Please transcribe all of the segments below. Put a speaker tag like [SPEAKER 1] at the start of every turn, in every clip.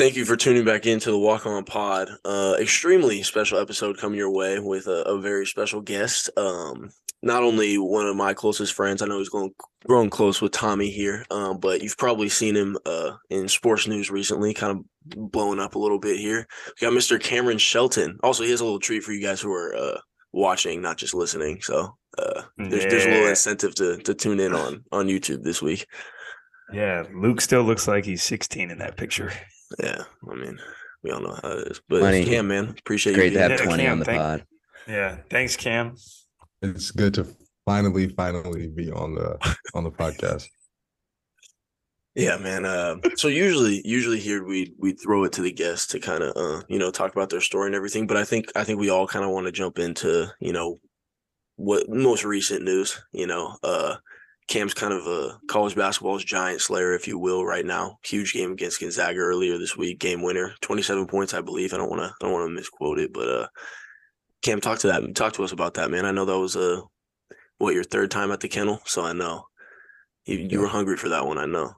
[SPEAKER 1] Thank you for tuning back into the Walk On Pod. Uh, extremely special episode coming your way with a, a very special guest. Um, not only one of my closest friends, I know he's going growing close with Tommy here, um, but you've probably seen him uh, in sports news recently, kind of blowing up a little bit here. We got Mr. Cameron Shelton. Also, he has a little treat for you guys who are uh, watching, not just listening. So uh, there's, there's a little incentive to to tune in on on YouTube this week.
[SPEAKER 2] Yeah, Luke still looks like he's 16 in that picture.
[SPEAKER 1] Yeah, I mean, we all know how it is. But Money. Cam, man, appreciate Great
[SPEAKER 3] you. Great to have twenty Cam, on the thank, pod.
[SPEAKER 2] Yeah, thanks, Cam.
[SPEAKER 4] It's good to finally, finally be on the on the podcast.
[SPEAKER 1] Yeah, man. Uh, so usually, usually here we we throw it to the guests to kind of uh, you know talk about their story and everything. But I think I think we all kind of want to jump into you know what most recent news. You know, uh, Cam's kind of a college basketball's giant slayer, if you will, right now. Huge game against Gonzaga earlier this week, game winner, twenty seven points, I believe. I don't want to, I don't want to misquote it, but uh, Cam, talk to that, talk to us about that, man. I know that was a uh, what your third time at the kennel, so I know you, you yeah. were hungry for that one. I know.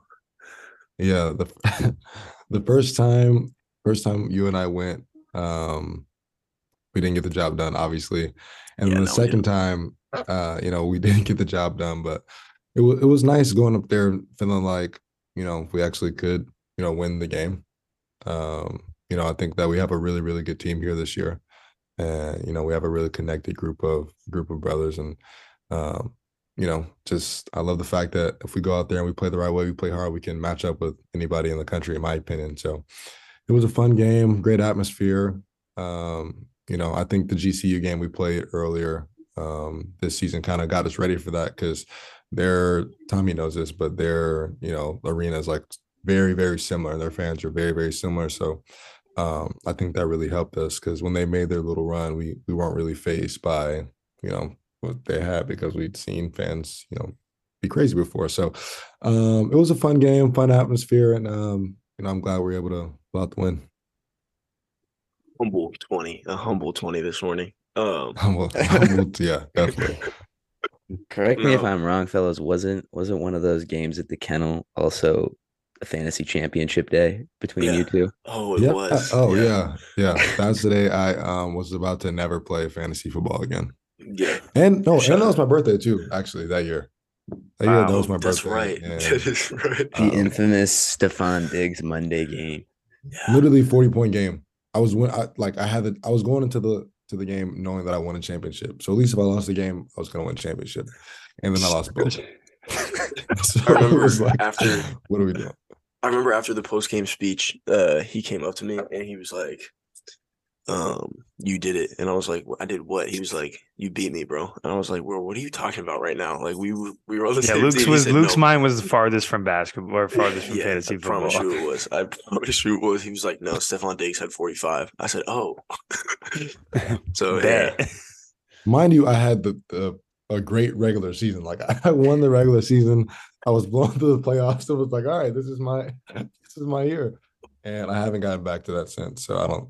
[SPEAKER 4] Yeah, the the first time, first time you and I went, um, we didn't get the job done, obviously, and yeah, then the no, second time, uh, you know, we didn't get the job done, but it was it was nice going up there feeling like you know we actually could you know win the game. Um, you know, I think that we have a really really good team here this year, and you know we have a really connected group of group of brothers, and um, you know, just I love the fact that if we go out there and we play the right way, we play hard, we can match up with anybody in the country, in my opinion. So it was a fun game, great atmosphere. Um, you know, I think the GCU game we played earlier um, this season kind of got us ready for that because their Tommy knows this, but their you know arena is like very very similar. Their fans are very very similar. So um, I think that really helped us because when they made their little run, we we weren't really faced by you know what they had because we'd seen fans you know be crazy before. So um, it was a fun game, fun atmosphere, and um, you know I'm glad we are able to pull out the win.
[SPEAKER 1] Humble twenty, a humble twenty this morning. Um,
[SPEAKER 4] humble, humble, yeah, definitely.
[SPEAKER 3] Correct me if I'm wrong, fellas. Wasn't wasn't one of those games at the kennel also a fantasy championship day between
[SPEAKER 1] yeah.
[SPEAKER 3] you two?
[SPEAKER 1] Oh, it
[SPEAKER 4] yeah.
[SPEAKER 1] was.
[SPEAKER 4] Oh yeah. yeah, yeah. That's the day I um was about to never play fantasy football again.
[SPEAKER 1] Yeah.
[SPEAKER 4] And no, Shut and that was my birthday too. Actually, that year. That year, that was my birthday.
[SPEAKER 1] that's
[SPEAKER 4] birthday.
[SPEAKER 1] Right. Yeah. That is right.
[SPEAKER 3] The um, infamous Stefon Diggs Monday game.
[SPEAKER 4] Yeah. Literally forty point game. I was when I like I had the I was going into the to the game knowing that I won a championship. So at least if I lost the game, I was going to win championship. And then I lost both.
[SPEAKER 1] so I remember like, after
[SPEAKER 4] what are we doing?
[SPEAKER 1] I remember after the post game speech, uh, he came up to me and he was like, um, you did it. And I was like, I did what? He was like, you beat me, bro. And I was like, well, what are you talking about right now? Like we we were on the
[SPEAKER 2] yeah,
[SPEAKER 1] same
[SPEAKER 2] Luke's
[SPEAKER 1] team.
[SPEAKER 2] was
[SPEAKER 1] said,
[SPEAKER 2] Luke's
[SPEAKER 1] no.
[SPEAKER 2] mind was the farthest from basketball or farthest from
[SPEAKER 1] yeah,
[SPEAKER 2] fantasy
[SPEAKER 1] I
[SPEAKER 2] football.
[SPEAKER 1] promise you it was. I promise you it was. He was like, no, Stefon Diggs had 45. I said, oh. so yeah.
[SPEAKER 4] Mind you, I had the, the a great regular season. Like I won the regular season. I was blown through the playoffs. It was like, all right, this is my this is my year. And I haven't gotten back to that since. So I don't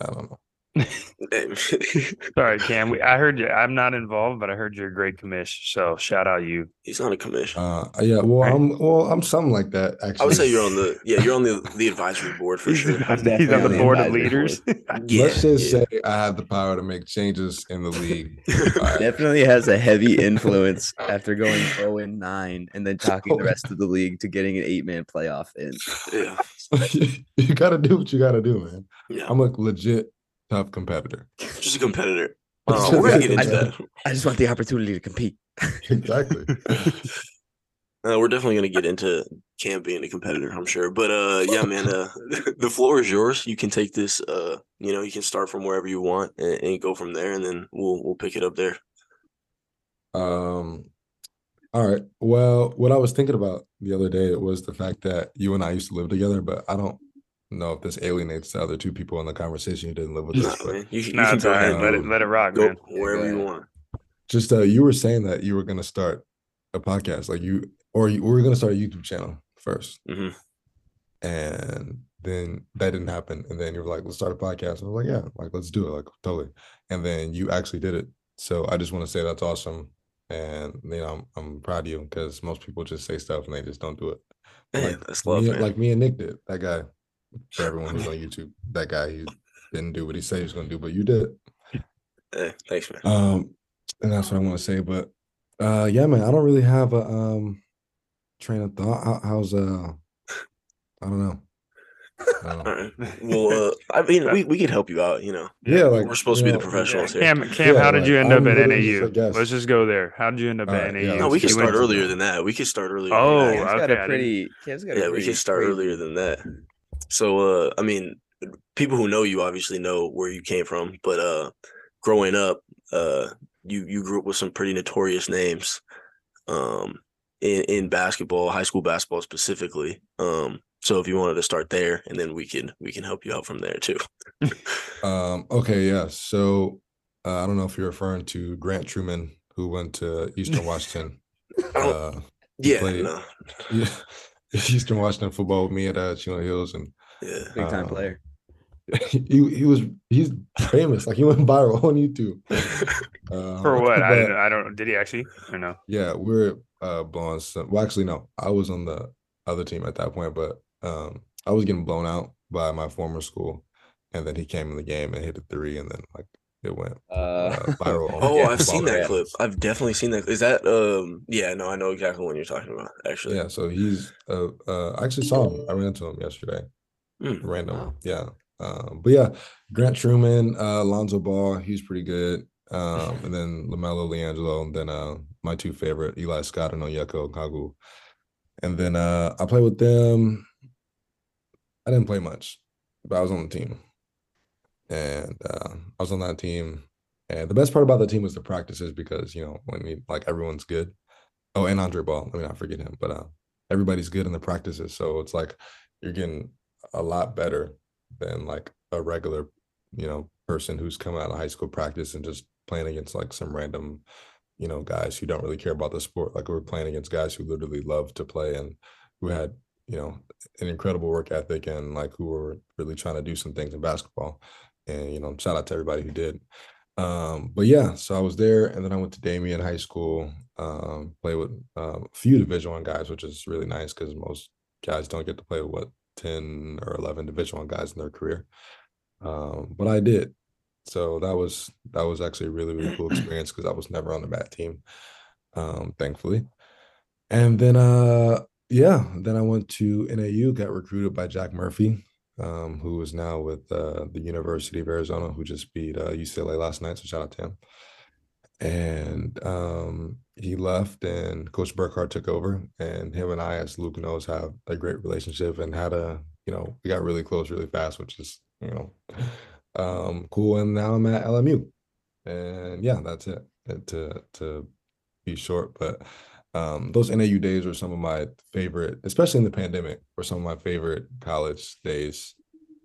[SPEAKER 4] I don't know.
[SPEAKER 2] Sorry, Cam. We, I heard you. I'm not involved, but I heard you're a great commish. So shout out you.
[SPEAKER 1] He's not a commission.
[SPEAKER 4] Uh, yeah. Well, right. I'm. Well, I'm something like that. Actually,
[SPEAKER 1] I would say you're on the. Yeah, you're on the the advisory board for sure.
[SPEAKER 2] He's on the, the board of leaders.
[SPEAKER 4] yeah, Let's just yeah. say I have the power to make changes in the league.
[SPEAKER 3] right. Definitely has a heavy influence after going 0 and 9 and then talking the rest of the league to getting an eight man playoff in.
[SPEAKER 1] Yeah.
[SPEAKER 4] you got to do what you got to do, man. Yeah. I'm a legit tough competitor.
[SPEAKER 1] Just a competitor. Uh, we're gonna get into
[SPEAKER 3] I,
[SPEAKER 1] that.
[SPEAKER 3] I just want the opportunity to compete.
[SPEAKER 4] exactly.
[SPEAKER 1] Uh, we're definitely going to get into Cam being a competitor, I'm sure. But uh, yeah, man, uh, the floor is yours. You can take this. Uh, you know, you can start from wherever you want and, and, go from there, and then we'll we'll pick it up there.
[SPEAKER 4] Um. All right. Well, what I was thinking about the other day was the fact that you and I used to live together, but I don't know if this alienates the other two people in the conversation who didn't live with us.
[SPEAKER 1] Nah, man. You, you
[SPEAKER 2] nah,
[SPEAKER 1] can go ahead.
[SPEAKER 2] Um, let it let it rock,
[SPEAKER 1] go
[SPEAKER 2] man.
[SPEAKER 1] Wherever you want.
[SPEAKER 4] Just uh, you were saying that you were going to start a podcast, like you, or you we were going to start a YouTube channel 1st
[SPEAKER 1] mm-hmm.
[SPEAKER 4] and then that didn't happen. And then you were like, "Let's start a podcast." And I was like, "Yeah, like let's do it, like totally." And then you actually did it. So I just want to say that's awesome, and you know I'm, I'm proud of you because most people just say stuff and they just don't do it.
[SPEAKER 1] Man,
[SPEAKER 4] like,
[SPEAKER 1] that's love,
[SPEAKER 4] me,
[SPEAKER 1] man.
[SPEAKER 4] like me and Nick did. That guy for everyone who's on YouTube. That guy, he didn't do what he said he was going to do, but you did.
[SPEAKER 1] Hey, thanks, man.
[SPEAKER 4] Um, and that's what I want to say. But uh, yeah, man, I don't really have a um train of thought. How, how's uh, I don't know.
[SPEAKER 1] All right. Well, uh, I mean, we, we could help you out. You know,
[SPEAKER 4] Yeah, like
[SPEAKER 1] we're supposed to
[SPEAKER 4] you
[SPEAKER 1] be the
[SPEAKER 4] know,
[SPEAKER 1] professionals here.
[SPEAKER 2] Cam, Cam,
[SPEAKER 4] Yeah,
[SPEAKER 2] how did
[SPEAKER 4] like,
[SPEAKER 2] you end
[SPEAKER 4] I'm
[SPEAKER 2] up at
[SPEAKER 4] literally just
[SPEAKER 2] NAU? Let's just go there. How did you end up
[SPEAKER 4] All
[SPEAKER 2] at
[SPEAKER 4] right,
[SPEAKER 2] NAU?
[SPEAKER 4] yeah,
[SPEAKER 1] No, we can start
[SPEAKER 2] went-
[SPEAKER 1] earlier than that. We could start earlier.
[SPEAKER 2] Oh,
[SPEAKER 1] than that.
[SPEAKER 3] Cam's got
[SPEAKER 2] okay, I
[SPEAKER 3] a
[SPEAKER 2] didn't-
[SPEAKER 3] pretty. Cam's got a
[SPEAKER 1] yeah, we can start
[SPEAKER 3] crazy-
[SPEAKER 1] earlier than that. So, uh, I mean, people who know you obviously know where you came from, but uh, growing up, uh, you you grew up with some pretty notorious names, um, in in basketball, high school basketball specifically. Um, so if you wanted to start there, and then we can we can help you out from there too.
[SPEAKER 4] Um, okay, yeah. So uh, I don't know if you're referring to Grant Truman, who went to Eastern Washington. Uh,
[SPEAKER 1] yeah,
[SPEAKER 4] played-
[SPEAKER 1] no,
[SPEAKER 4] yeah, Eastern Washington football with me at uh, Chino Hills, and
[SPEAKER 1] yeah.
[SPEAKER 3] Big time
[SPEAKER 4] Um,
[SPEAKER 3] player.
[SPEAKER 4] he he was he's famous. Like he went viral on YouTube. Uh,
[SPEAKER 2] For what? I
[SPEAKER 4] but-
[SPEAKER 2] didn't. I don't. Did he actually or no?
[SPEAKER 4] Yeah, we're uh blowing some well actually no, I was on the other team at that point, but um I was getting blown out by my former school and then he came in the game and hit a three and then like it went
[SPEAKER 3] Uh,
[SPEAKER 4] uh, viral
[SPEAKER 1] Oh,
[SPEAKER 3] Yeah.
[SPEAKER 1] I've seen that
[SPEAKER 3] Yeah.
[SPEAKER 1] clip. I've definitely seen that. Is that um? Yeah, no, I know exactly what you're talking about. Actually,
[SPEAKER 4] yeah, so he's uh, uh I actually saw him. I ran into him yesterday.
[SPEAKER 1] Hmm.
[SPEAKER 4] Random.
[SPEAKER 3] Wow.
[SPEAKER 4] Yeah. Um, but yeah, Grant Truman, uh Lonzo Ball, he's pretty good. Um, and then LaMelo LiAngelo, and then uh my two favorite, Eli Scott and Onyeka Okongwu. And then uh I played with them. I didn't play much, but I was on the team. And uh I was on that team. And the best part about the team was the practices because you know, when you like everyone's good. Oh, and Andre Ball, let me not forget him, but uh everybody's good in the practices. So it's like you're getting a lot better than like a regular, you know, person who's coming out of high school practice and just playing against like some random, you know, guys who don't really care about the sport. Like we're playing against guys who literally love to play and who had, you know, an incredible work ethic and like who were really trying to do some things in basketball. And you know, shout out to everybody who did. Um, but yeah, so I was there and then I went to Damien High School, um, play with um, a few division one guys, which is really nice because most guys don't get to play with what 10 or 11 division one guys in their career. Um but i did. So that was that was actually a really really cool experience because i was never on the bat team um thankfully. And then uh yeah then i went to nau got recruited by jack murphy um who is now with uh the university of arizona who just beat uh ucla last night so shout out to him. And um he left and coach burcar took over and him and i as luke knows have a great relationship and had a you know we got really close really fast which is you know um cool. And now i'm at lmu and yeah that's it. To to be short but um those nau days were some of my favorite especially in the pandemic were some of my favorite college days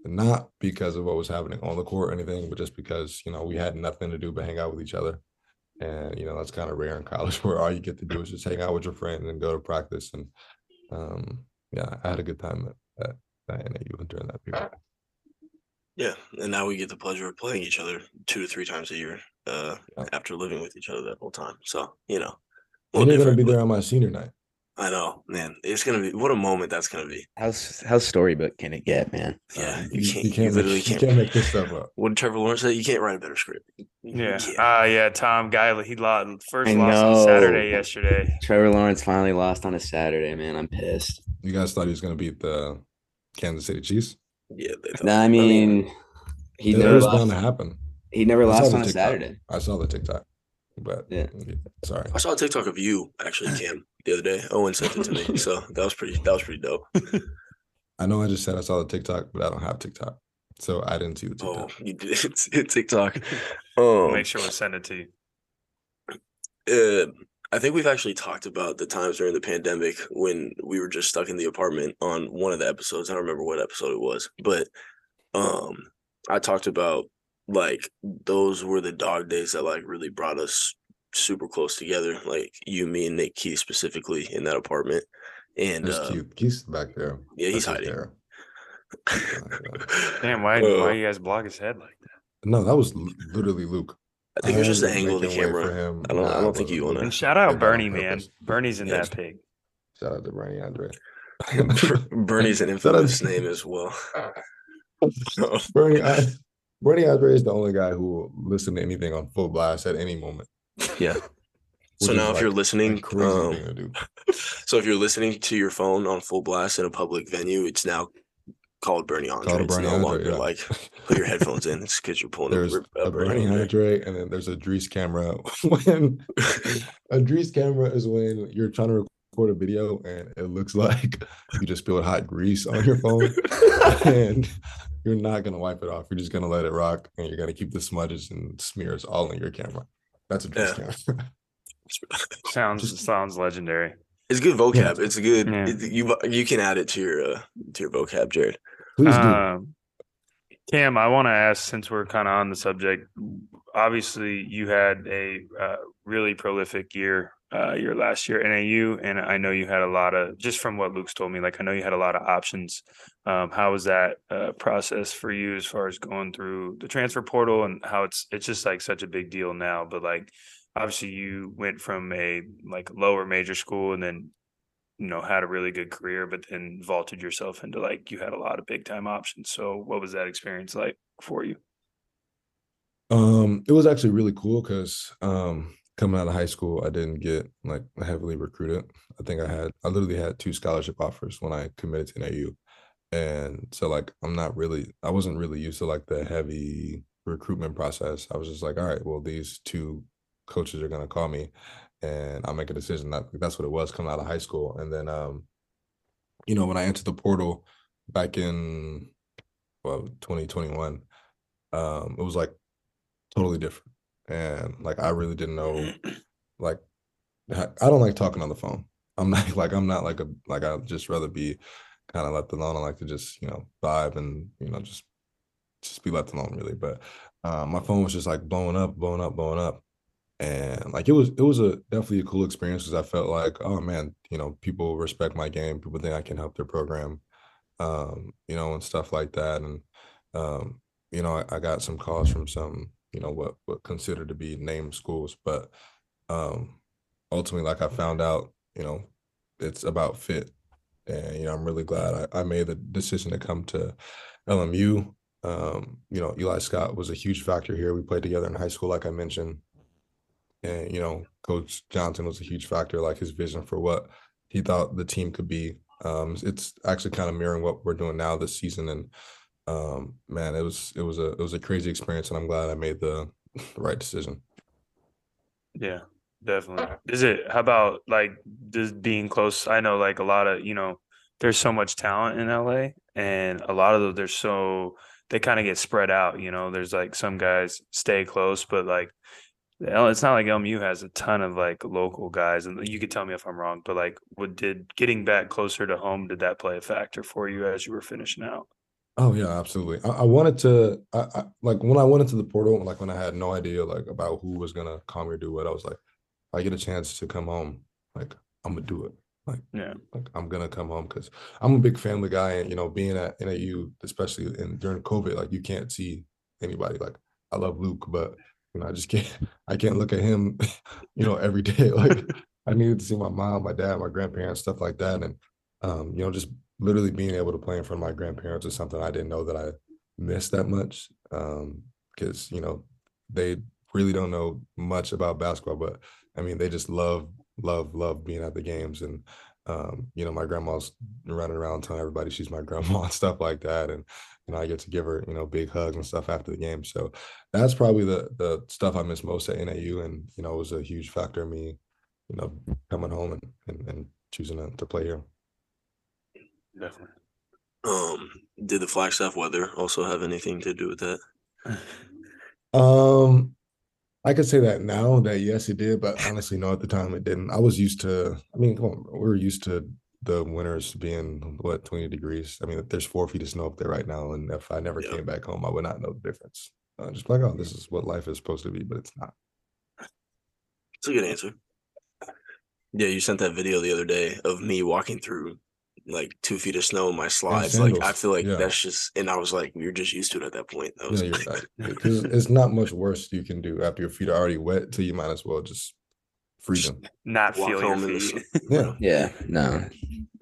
[SPEAKER 4] not because of what was happening on the court or anything but just because you know we had nothing to do but hang out with each other and you know that's kind of rare in college where all you get to do is just hang out with your friends and go to practice and um yeah i had a good time at, at, at NAU during that period
[SPEAKER 1] Yeah, and now we get the pleasure of playing each other two to three times a year. Uh,
[SPEAKER 4] Yeah.
[SPEAKER 1] after living with each other that whole time, so you know, a
[SPEAKER 4] and
[SPEAKER 1] little
[SPEAKER 4] you're gonna be there on my senior night
[SPEAKER 1] I know, man. It's gonna be what a moment that's gonna be.
[SPEAKER 3] how's how storybook can it get, man?
[SPEAKER 1] Yeah,
[SPEAKER 4] Uh,
[SPEAKER 1] you can't. You,
[SPEAKER 4] can't
[SPEAKER 1] literally
[SPEAKER 4] make, you
[SPEAKER 1] can't.
[SPEAKER 4] can't make this stuff up
[SPEAKER 1] What did Trevor Lawrence say? You can't write a better script. You- you
[SPEAKER 2] Yeah.
[SPEAKER 1] can't.
[SPEAKER 2] Ah, yeah. Tom Guy, he lost first
[SPEAKER 3] I
[SPEAKER 2] loss on Saturday yesterday.
[SPEAKER 3] Trevor Lawrence finally lost on a Saturday, man. I'm pissed.
[SPEAKER 4] you guys thought he was gonna beat the kansas city chiefs
[SPEAKER 1] yeah, they thought-
[SPEAKER 3] No, I mean, he never
[SPEAKER 4] was
[SPEAKER 3] lost.
[SPEAKER 4] bound to happen
[SPEAKER 3] He never
[SPEAKER 4] I
[SPEAKER 3] lost on a
[SPEAKER 4] TikTok.
[SPEAKER 3] Saturday.
[SPEAKER 4] i saw the tiktok but
[SPEAKER 3] Yeah.
[SPEAKER 4] sorry
[SPEAKER 1] I saw a TikTok of you actually, Cam, the other day. Owen sent it to me, so that was pretty. That was pretty dope.
[SPEAKER 4] i know i just said i saw the tiktok but i don't have tiktok so i didn't see the
[SPEAKER 1] Oh,
[SPEAKER 4] tiktok
[SPEAKER 1] you did it, TikTok. Um,
[SPEAKER 2] Make sure we send it to you.
[SPEAKER 1] uh, I think we've actually talked about the times during the pandemic when we were just stuck in the apartment on one of the episodes. I don't remember what episode it was, but um, I talked about like those were the dog days that like really brought us super close together. Like you, me, and Nick Key specifically in that apartment. And
[SPEAKER 4] There's
[SPEAKER 1] uh,
[SPEAKER 4] Keith. Keith's back there
[SPEAKER 1] yeah, he's
[SPEAKER 4] That's
[SPEAKER 1] hiding.
[SPEAKER 4] hair.
[SPEAKER 2] Damn, why
[SPEAKER 1] Uh,
[SPEAKER 2] why you guys block his head like that?
[SPEAKER 4] no that was literally luke
[SPEAKER 1] I think it was just the angle of the
[SPEAKER 4] making way for
[SPEAKER 1] camera.
[SPEAKER 4] him.
[SPEAKER 1] I don't- I
[SPEAKER 4] Nah,
[SPEAKER 1] don't
[SPEAKER 4] it
[SPEAKER 1] think you wanna-
[SPEAKER 2] And shout out Bernie, man. Bernie's in
[SPEAKER 1] Yeah.
[SPEAKER 2] that pig.
[SPEAKER 4] Shout out to Bernie Andre.
[SPEAKER 1] Bernie's an infamous name as well.
[SPEAKER 4] Bernie, I, Bernie Andre is the only guy who will listen to anything on full blast at any moment.
[SPEAKER 1] Yeah. so now, if like, you're listening, um, so if you're listening to your phone on full blast in a public venue, it's now called Bernie Andre. Called it's Bernie no Andre, longer yeah. like put your headphones in. It's because you're pulling
[SPEAKER 4] there's a, a Bernie, Bernie Andre, and then there's a Dries camera. when a Dries camera is when you're trying to record a video and it looks like you just spilled hot grease on your phone, and you're not gonna wipe it off. You're just gonna let it rock, and you're gonna keep the smudges and smears all in your camera. That's a Dries yeah. camera.
[SPEAKER 2] sounds just, sounds legendary.
[SPEAKER 1] It's good vocab. Yeah. It's a good. Yeah. It, you you can add it to your uh, to your vocab, Jared. Please do. Um,
[SPEAKER 2] Cam, I want to ask since we're kind of on the subject. Obviously, you had a uh, really prolific year uh, your last year NAU, and I know you had a lot of just from what Luke's told me. Like I know you had a lot of options. Um, how was that uh, process for you as far as going through the transfer portal and how it's it's just like such a big deal now? But like obviously you went from a like lower major school and then you know had a really good career but then vaulted yourself into like you had a lot of big time options so what was that experience like for you
[SPEAKER 4] um it was actually really cool because um coming out of high school i didn't get like heavily recruited i think i had i literally had two scholarship offers when i committed to nau and so like i'm not really i wasn't really used to like the heavy recruitment process i was just like all right well these two coaches are going to call me and I'll make a decision. That that's what it was coming out of high school. And then um, you know, when I entered the portal back in well, 2021, um, it was like totally different. And like I really didn't know like I don't like talking on the phone. I'm not like I'm not like a like I just rather be kind of left alone. I like to just, you know, vibe and, you know, just just be left alone really. But um, my phone was just like blowing up, blowing up, blowing up and like it was it was a definitely a cool experience because I felt like oh man you know people respect my game people think I can help their program um you know and stuff like that and um you know I, I got some calls from some you know what what considered to be named schools but um ultimately like I found out you know it's about fit and you know I'm really glad I, I made the decision to come to LMU um you know Eli Scott was a huge factor here we played together in high school like I mentioned and, you know, Coach Johnson was a huge factor, like his vision for what he thought the team could be. Um, it's actually kind of mirroring what we're doing now this season. And um, man, it was it was a it was a crazy experience, and I'm glad I made the right decision.
[SPEAKER 2] Yeah, definitely. Is it? How about like just being close? I know like a lot of you know, there's so much talent in LA, and a lot of them there's so they kind of get spread out. You know, there's like some guys stay close, but like it's not like LMU has a ton of like local guys, and you could tell me if I'm wrong, but like, what did getting back closer to home did that play a factor for you as you were finishing out?
[SPEAKER 4] Oh yeah, absolutely. I, I wanted to, I, I, like when I went into the portal, like when I had no idea like about who was gonna call me or do what, I was like, I get a chance to come home, like I'm gonna do it. Like yeah, like I'm gonna come home because I'm a big family guy, and you know, being at NAU, especially in during COVID, like you can't see anybody. Like I love Luke, but you know, I just can't I can't look at him, you know, every day. Like I needed to see my mom, my dad, my grandparents, stuff like that. And um, you know, just literally being able to play in front of my grandparents is something I didn't know that I missed that much. Um, because, you know, they really don't know much about basketball, but I mean, they just love, love, love being at the games. And um, you know, my grandma's running around telling everybody she's my grandma and stuff like that. And you know, I get to give her, you know, big hugs and stuff after the game. So that's probably the the stuff I miss most at NAU. And, you know, it was a huge factor in me, you know, coming home and and, and choosing to, to play here.
[SPEAKER 2] Definitely.
[SPEAKER 1] Um, did the Flagstaff weather also have anything to do with that?
[SPEAKER 4] um I could say that now that yes, it did, but honestly, no, at the time it didn't. I was used to, I mean, come on, we were used to the winters being what 20 degrees. I mean, there's four feet of snow up there right now. And if I never came back home, I would not know the difference. Uh, just like, oh, this is what life is supposed to be, but it's not.
[SPEAKER 1] It's a good answer. Yeah, you sent that video the other day of me walking through like two feet of snow in my slides. Like I feel like yeah. that's just, and I was like, you're just used to it at that point. That was
[SPEAKER 4] yeah, you're right. It's not much worse you can do after your feet are already wet. So you might as well just freeze them.
[SPEAKER 2] Not feel your feet.
[SPEAKER 3] yeah, yeah, no.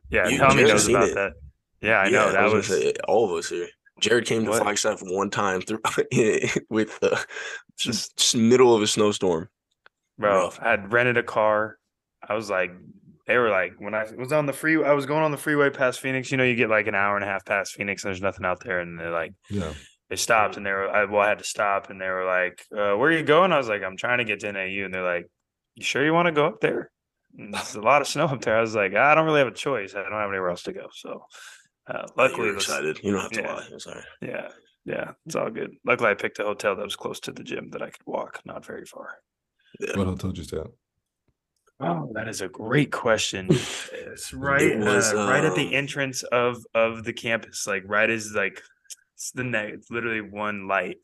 [SPEAKER 2] Yeah, you, Tommy knows about it. that. Yeah, I yeah, know. That I was, was
[SPEAKER 1] say, all of us here. Jared came to Flagstaff one time through with uh, just, just middle of a snowstorm.
[SPEAKER 2] Bro, Rough. I had rented a car. I was like, they were like, when I was on the free, I was going on the freeway past Phoenix. You know, you get like an hour and a half past Phoenix, and there's nothing out there, and they're like,
[SPEAKER 4] yeah.
[SPEAKER 2] They stopped and they were, I, well, I had to stop and they were like, uh, "Where are you going?" I was like, "I'm trying to get to NAU," and they're like, "You sure you want to go up there?" there's a lot of snow up there. I was like, I don't really have a choice. I don't have anywhere else to go. So, uh, luckily,
[SPEAKER 1] you excited. You don't have to
[SPEAKER 2] yeah,
[SPEAKER 1] lie. I'm sorry.
[SPEAKER 2] Yeah, yeah, it's all good. Luckily, I picked a hotel that was close to the gym that I could walk, not very far.
[SPEAKER 4] Yeah. What hotel did you stay at?
[SPEAKER 2] Oh, that is a great question. it's right, it was, uh, right at the um entrance of of the campus, like right as like it's the next. It's literally one light.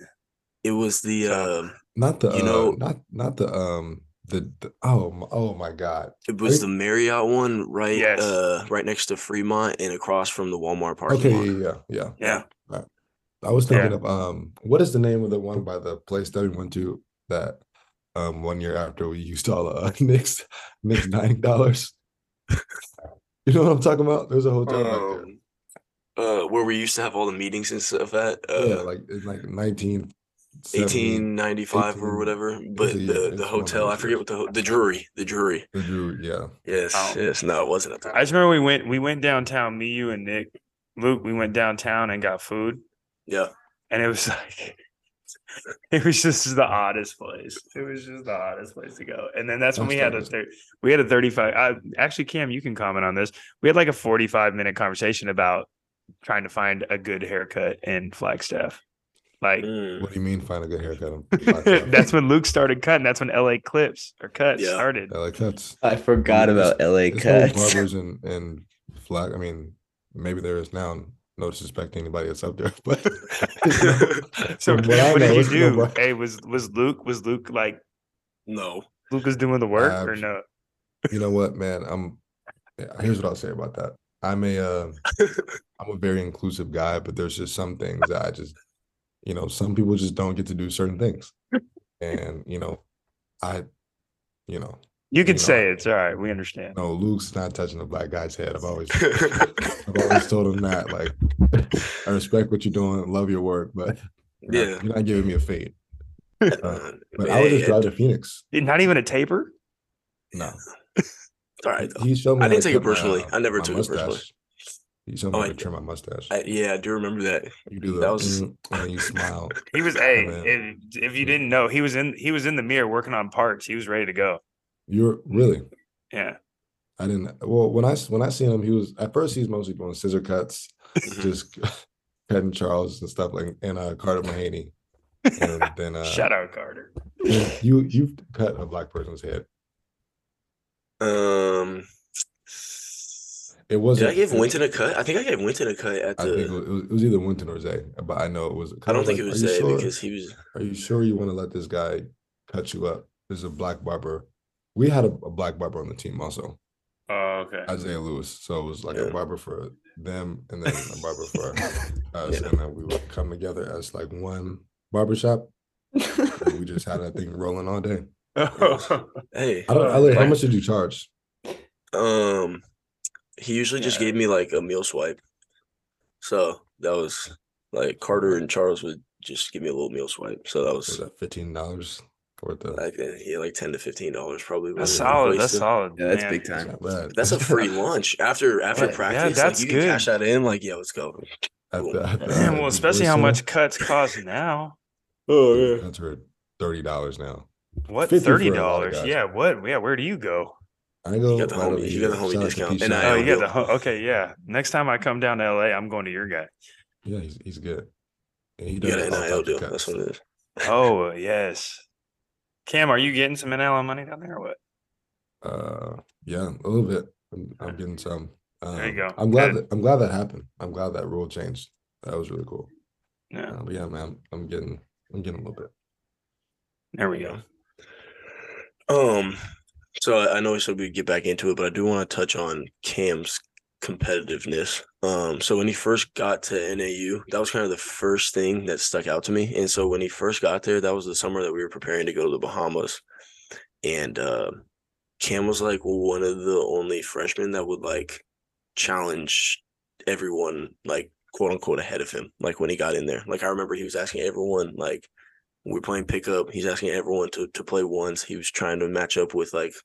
[SPEAKER 1] It was the so, uh,
[SPEAKER 4] not the you uh, know not not the um the, the oh oh my god
[SPEAKER 1] it was right? the Marriott one right yes. uh right next to Fremont and across from the Walmart parking
[SPEAKER 4] okay lot. yeah yeah
[SPEAKER 2] yeah yeah.
[SPEAKER 4] I was thinking yeah. of um what is the name of the one by the place that we went to that um one year after we used all uh Nick's Nick's ninety dollars. you know what I'm talking about? There's a hotel um, back there.
[SPEAKER 1] Uh where we used to have all the meetings and stuff at. Uh,
[SPEAKER 4] yeah, like like 19
[SPEAKER 1] 1895 or whatever but the yeah, the hotel i forget what the the Drury the Drury
[SPEAKER 4] the Drury yeah
[SPEAKER 1] yes oh. yes no it wasn't a time.
[SPEAKER 2] I just remember we went we went downtown me you and nick luke we went downtown and got food
[SPEAKER 1] yeah
[SPEAKER 2] and it was like it was just the oddest place it was just the oddest place to go and then that's when we had a thir- we had a 35 I, actually cam you can comment on this we had like a 45 minute conversation about trying to find a good haircut in flagstaff like,
[SPEAKER 4] mm. what do you mean find a good haircut?
[SPEAKER 2] that's when Luke started cutting. That's when LA clips or cuts yeah. started.
[SPEAKER 4] LA cuts.
[SPEAKER 3] I forgot I mean, about LA cuts.
[SPEAKER 4] Barbers and and flag. I mean, maybe there is now. No disrespect to anybody that's up there, but
[SPEAKER 2] so what, what did you do? No hey, was was Luke was Luke like?
[SPEAKER 1] No,
[SPEAKER 2] Luke was doing the work uh, or no?
[SPEAKER 4] You know what, man? I'm. Here's what I'll say about that. I'm a uh, I'm a very inclusive guy, but there's just some things that I just you know, some people just don't get to do certain things. and, you know, I, you know,
[SPEAKER 2] you can you know, say it's all right. We understand.
[SPEAKER 4] No, Luke's not touching a black guy's head. I've always, I've always told him that. Like, I respect what you're doing, love your work, but you're yeah, not, you're not giving me a fade. Uh, but I was just driving to Phoenix.
[SPEAKER 2] Not even a taper.
[SPEAKER 4] No.
[SPEAKER 1] All right. He showed me. I didn't take it personally. My, I never took mustache. it personally.
[SPEAKER 4] You told me oh, to trim my mustache.
[SPEAKER 1] I, yeah, I do remember that.
[SPEAKER 4] You do that was mm, and you smile.
[SPEAKER 2] He was hey, if, if you didn't know, he was in he was in the mirror working on parts. He was ready to go.
[SPEAKER 4] You're really?
[SPEAKER 2] Yeah.
[SPEAKER 4] I didn't. Well, when I when I seen him, he was at first he's mostly doing scissor cuts, just cutting Charles and stuff like and uh, Carter Mahaney.
[SPEAKER 2] And then uh, shout out Carter.
[SPEAKER 4] You you've cut a black person's head.
[SPEAKER 1] Um,
[SPEAKER 4] it wasn't.
[SPEAKER 1] Did I give Winton a cut? I think I gave Winton a cut at the. I think
[SPEAKER 4] it was, it was either Winton or Zay, but I know it was.
[SPEAKER 1] I don't I think like, it was Zay sure? because he was.
[SPEAKER 4] Are you sure you want to let this guy cut you up? There's a black barber. We had a, a black barber on the team also.
[SPEAKER 2] Oh, okay.
[SPEAKER 4] Isaiah Lewis. So it was like yeah. a barber for them and then a barber for us. Yeah. And then we would come together as like one barbershop. we just had that thing rolling all day.
[SPEAKER 1] hey.
[SPEAKER 4] I don't, I like, how much did you charge?
[SPEAKER 1] Um, he usually just gave me like a meal swipe. So that was like Carter and Charles would just give me a little meal swipe. So that was,
[SPEAKER 4] was that fifteen dollars for the
[SPEAKER 1] like uh, yeah, like ten to fifteen dollars probably.
[SPEAKER 2] That's solid. That's solid.
[SPEAKER 3] Yeah, that's man. big time.
[SPEAKER 1] That's a free lunch after after practice. Yeah, that's like, you good. cash that in. Like, yeah, let's go.
[SPEAKER 2] At the, at the, well, especially how much cuts cost now.
[SPEAKER 4] Oh yeah, that's for thirty dollars now.
[SPEAKER 2] What thirty dollars? Yeah, what? Yeah, where do you go?
[SPEAKER 4] I go.
[SPEAKER 1] You got the right homie. You got the homie discount. And
[SPEAKER 2] I, oh, you got the okay. Yeah. Next time I come down to LA, I'm going to your guy.
[SPEAKER 4] Yeah, he's he's good.
[SPEAKER 1] And he you got an NIL deal. That's what it is.
[SPEAKER 2] oh yes. Cam, are you getting some NIL money down there or what?
[SPEAKER 4] Uh, yeah, a little bit. I'm, I'm getting some.
[SPEAKER 2] Um, there you go.
[SPEAKER 4] I'm glad. That, I'm glad that happened. I'm glad that rule changed. That was really cool.
[SPEAKER 2] Yeah. Uh,
[SPEAKER 4] but yeah, man, I'm getting. I'm getting a little bit.
[SPEAKER 2] There we go.
[SPEAKER 1] Um, so I know we said we'd get back into it, but I do want to touch on Cam's competitiveness. Um, so when he first got to NAU, that was kind of the first thing that stuck out to me. And so when he first got there, that was the summer that we were preparing to go to the Bahamas. And uh, Cam was like one of the only freshmen that would like challenge everyone like quote unquote ahead of him. Like when he got in there, like I remember he was asking everyone like we're playing pickup. He's asking everyone to to play ones. He was trying to match up with like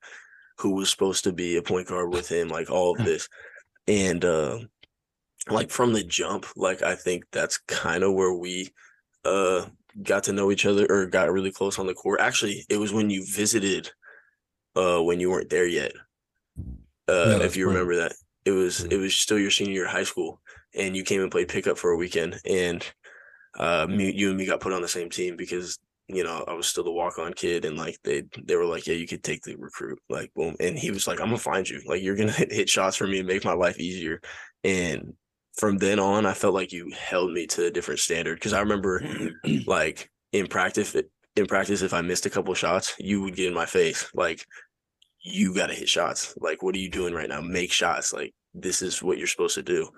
[SPEAKER 1] who was supposed to be a point guard with him, like all of this. And uh like from the jump, like I think that's kind of where we uh got to know each other or got really close on the court. Actually, it was when you visited uh when you weren't there yet. Uh yeah, if you remember that. It was it was still your senior year of high school and you came and played pickup for a weekend and uh me, you and me got put on the same team because you know I was still the walk on kid and like they they were like yeah you could take the recruit like boom and he was like I'm gonna find you. Like you're gonna hit, hit shots for me and make my life easier and from then on I felt like you held me to a different standard because I remember like in practice in practice if I missed a couple shots you would get in my face like you got to hit shots. Like what are you doing right now? Make shots. Like this is what you're supposed to do.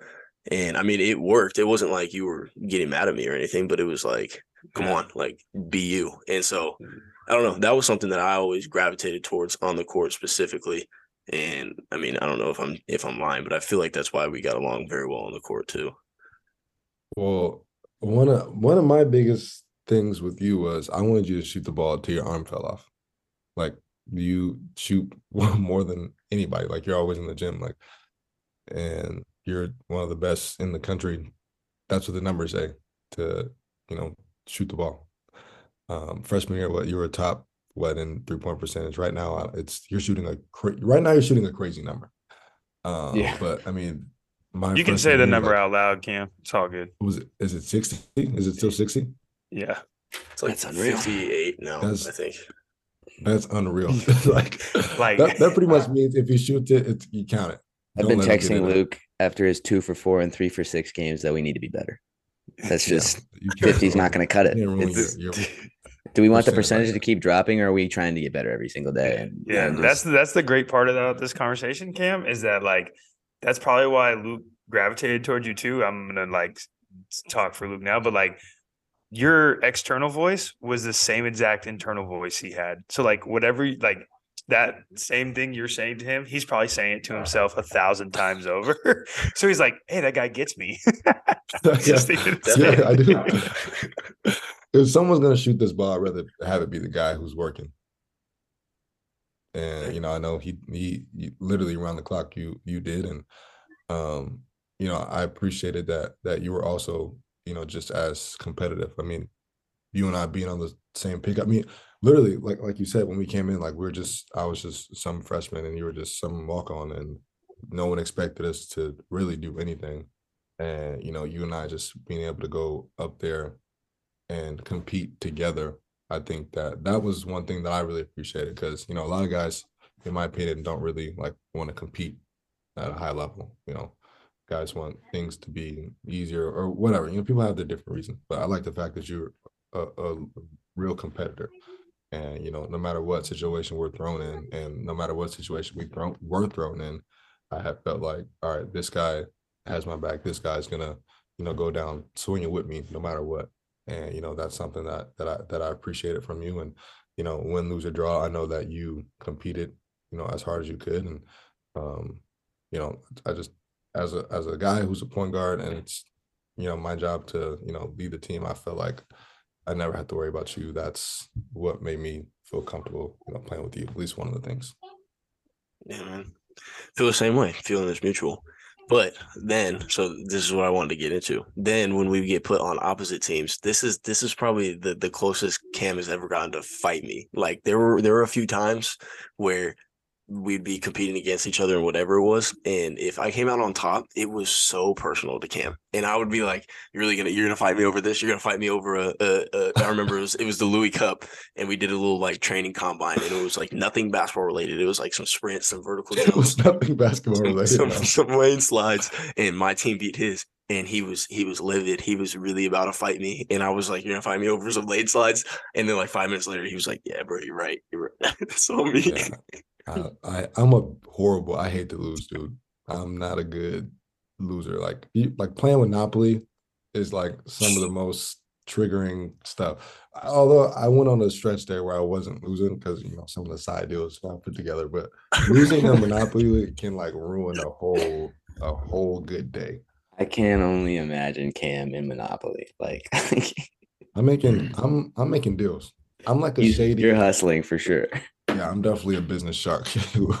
[SPEAKER 1] And I mean, it worked. It wasn't like you were getting mad at me or anything, but it was like, come on, like be you. And so mm-hmm. I don't know. That was something that I always gravitated towards on the court specifically. And I mean, I don't know if I'm if I'm lying, but I feel like that's why we got along very well on the court too.
[SPEAKER 4] Well, one of one of my biggest things with you was I wanted you to shoot the ball till your arm fell off. Like you shoot more than anybody. Like you're always in the gym. Like and you're one of the best in the country. That's what the numbers say to, you know, shoot the ball. Um, freshman year, what you were a top what in three point percentage right now? Uh, it's you're shooting a cra- right now. You're shooting a crazy number. Um, yeah, but I mean,
[SPEAKER 2] you can say the number like, out loud, Cam. It's all good.
[SPEAKER 4] Was it? Is it sixty? Is it still sixty?
[SPEAKER 2] Yeah,
[SPEAKER 1] it's like that's unreal. Fifty-eight now. That's, I think
[SPEAKER 4] that's unreal. like, like that, that pretty much means if you shoot it, it's, you count it.
[SPEAKER 3] I've been texting Luke after his two for four and three for six games that we need to be better. That's just fifty's not going to cut it. do we want the percentage to keep dropping, or are we trying to get better every single day?
[SPEAKER 2] And, yeah, and just, that's that's the great part about this conversation, Cam, is that like that's probably why Luke gravitated towards you too. I'm gonna like talk for Luke now, but like your external voice was the same exact internal voice he had. So like whatever like that same thing you're saying to him, he's probably saying it to himself a thousand times over. so he's like, "Hey, that guy gets me."
[SPEAKER 4] Just yeah, I do. if someone's gonna shoot this ball, I'd rather have it be the guy who's working. And you know, I know he, he he, literally around the clock you you did, and um, you know, I appreciated that that you were also you know just as competitive. I mean, you and I being on the same pick. I mean, literally like like you said when we came in like we are just i was just some freshman and you were just some walk on and no one expected us to really do anything. And you know you and i just being able to go up there and compete together i think that that was one thing that i really appreciated because you know a lot of guys in my opinion don't really like want to compete at a high level you know. Guys want things to be easier or whatever you know people have their different reasons but i like the fact that you're a, a real competitor and you know, no matter what situation we're thrown in, and no matter what situation we thrown were thrown in, I have felt like, all right, this guy has my back. This guy's gonna, you know, go down swinging with me no matter what. And you know, that's something that that I that I appreciated from you. And you know, win, lose or draw, I know that you competed, you know, as hard as you could. And um, you know, I just as a as a guy who's a point guard, and it's you know my job to you know lead the team. I felt like I never had to worry about you. That's what made me feel comfortable, you know, playing with you. At least one of the things.
[SPEAKER 1] Yeah, man. Feel the same way. Feeling is mutual. But then, so this is what I wanted to get into. Then, when we get put on opposite teams, this is this is probably the the closest Cam has ever gotten to fight me. Like there were there were a few times where we'd be competing against each other and whatever it was. And if I came out on top, it was so personal to Cam. And I would be like, You're really gonna you're gonna fight me over this, you're gonna fight me over a, a, a I remember it was it was the Louis Cup and we did a little like training combine and it was like nothing basketball related. It was like some sprints, some vertical
[SPEAKER 4] jumps. It was nothing basketball related.
[SPEAKER 1] Some, some, some lane slides. And my team beat his and he was he was livid. He was really about to fight me, and I was like, "You're gonna fight me over some lane slides." And then like five minutes later, he was like, "Yeah, bro, you're right. You're right." so me. Yeah.
[SPEAKER 4] I, mm. I I'm a horrible. I hate to lose, dude. I'm not a good loser. Like like playing Monopoly is like some of the most triggering stuff. Although I went on a stretch there where I wasn't losing because you know some of the side deals I put together, but losing a Monopoly can like ruin a whole a whole good day.
[SPEAKER 3] I can only imagine Cam in Monopoly. Like
[SPEAKER 4] I'm making I'm I'm making deals. I'm like a shady.
[SPEAKER 3] You're hustling for sure.
[SPEAKER 4] Yeah, I'm definitely a business shark who,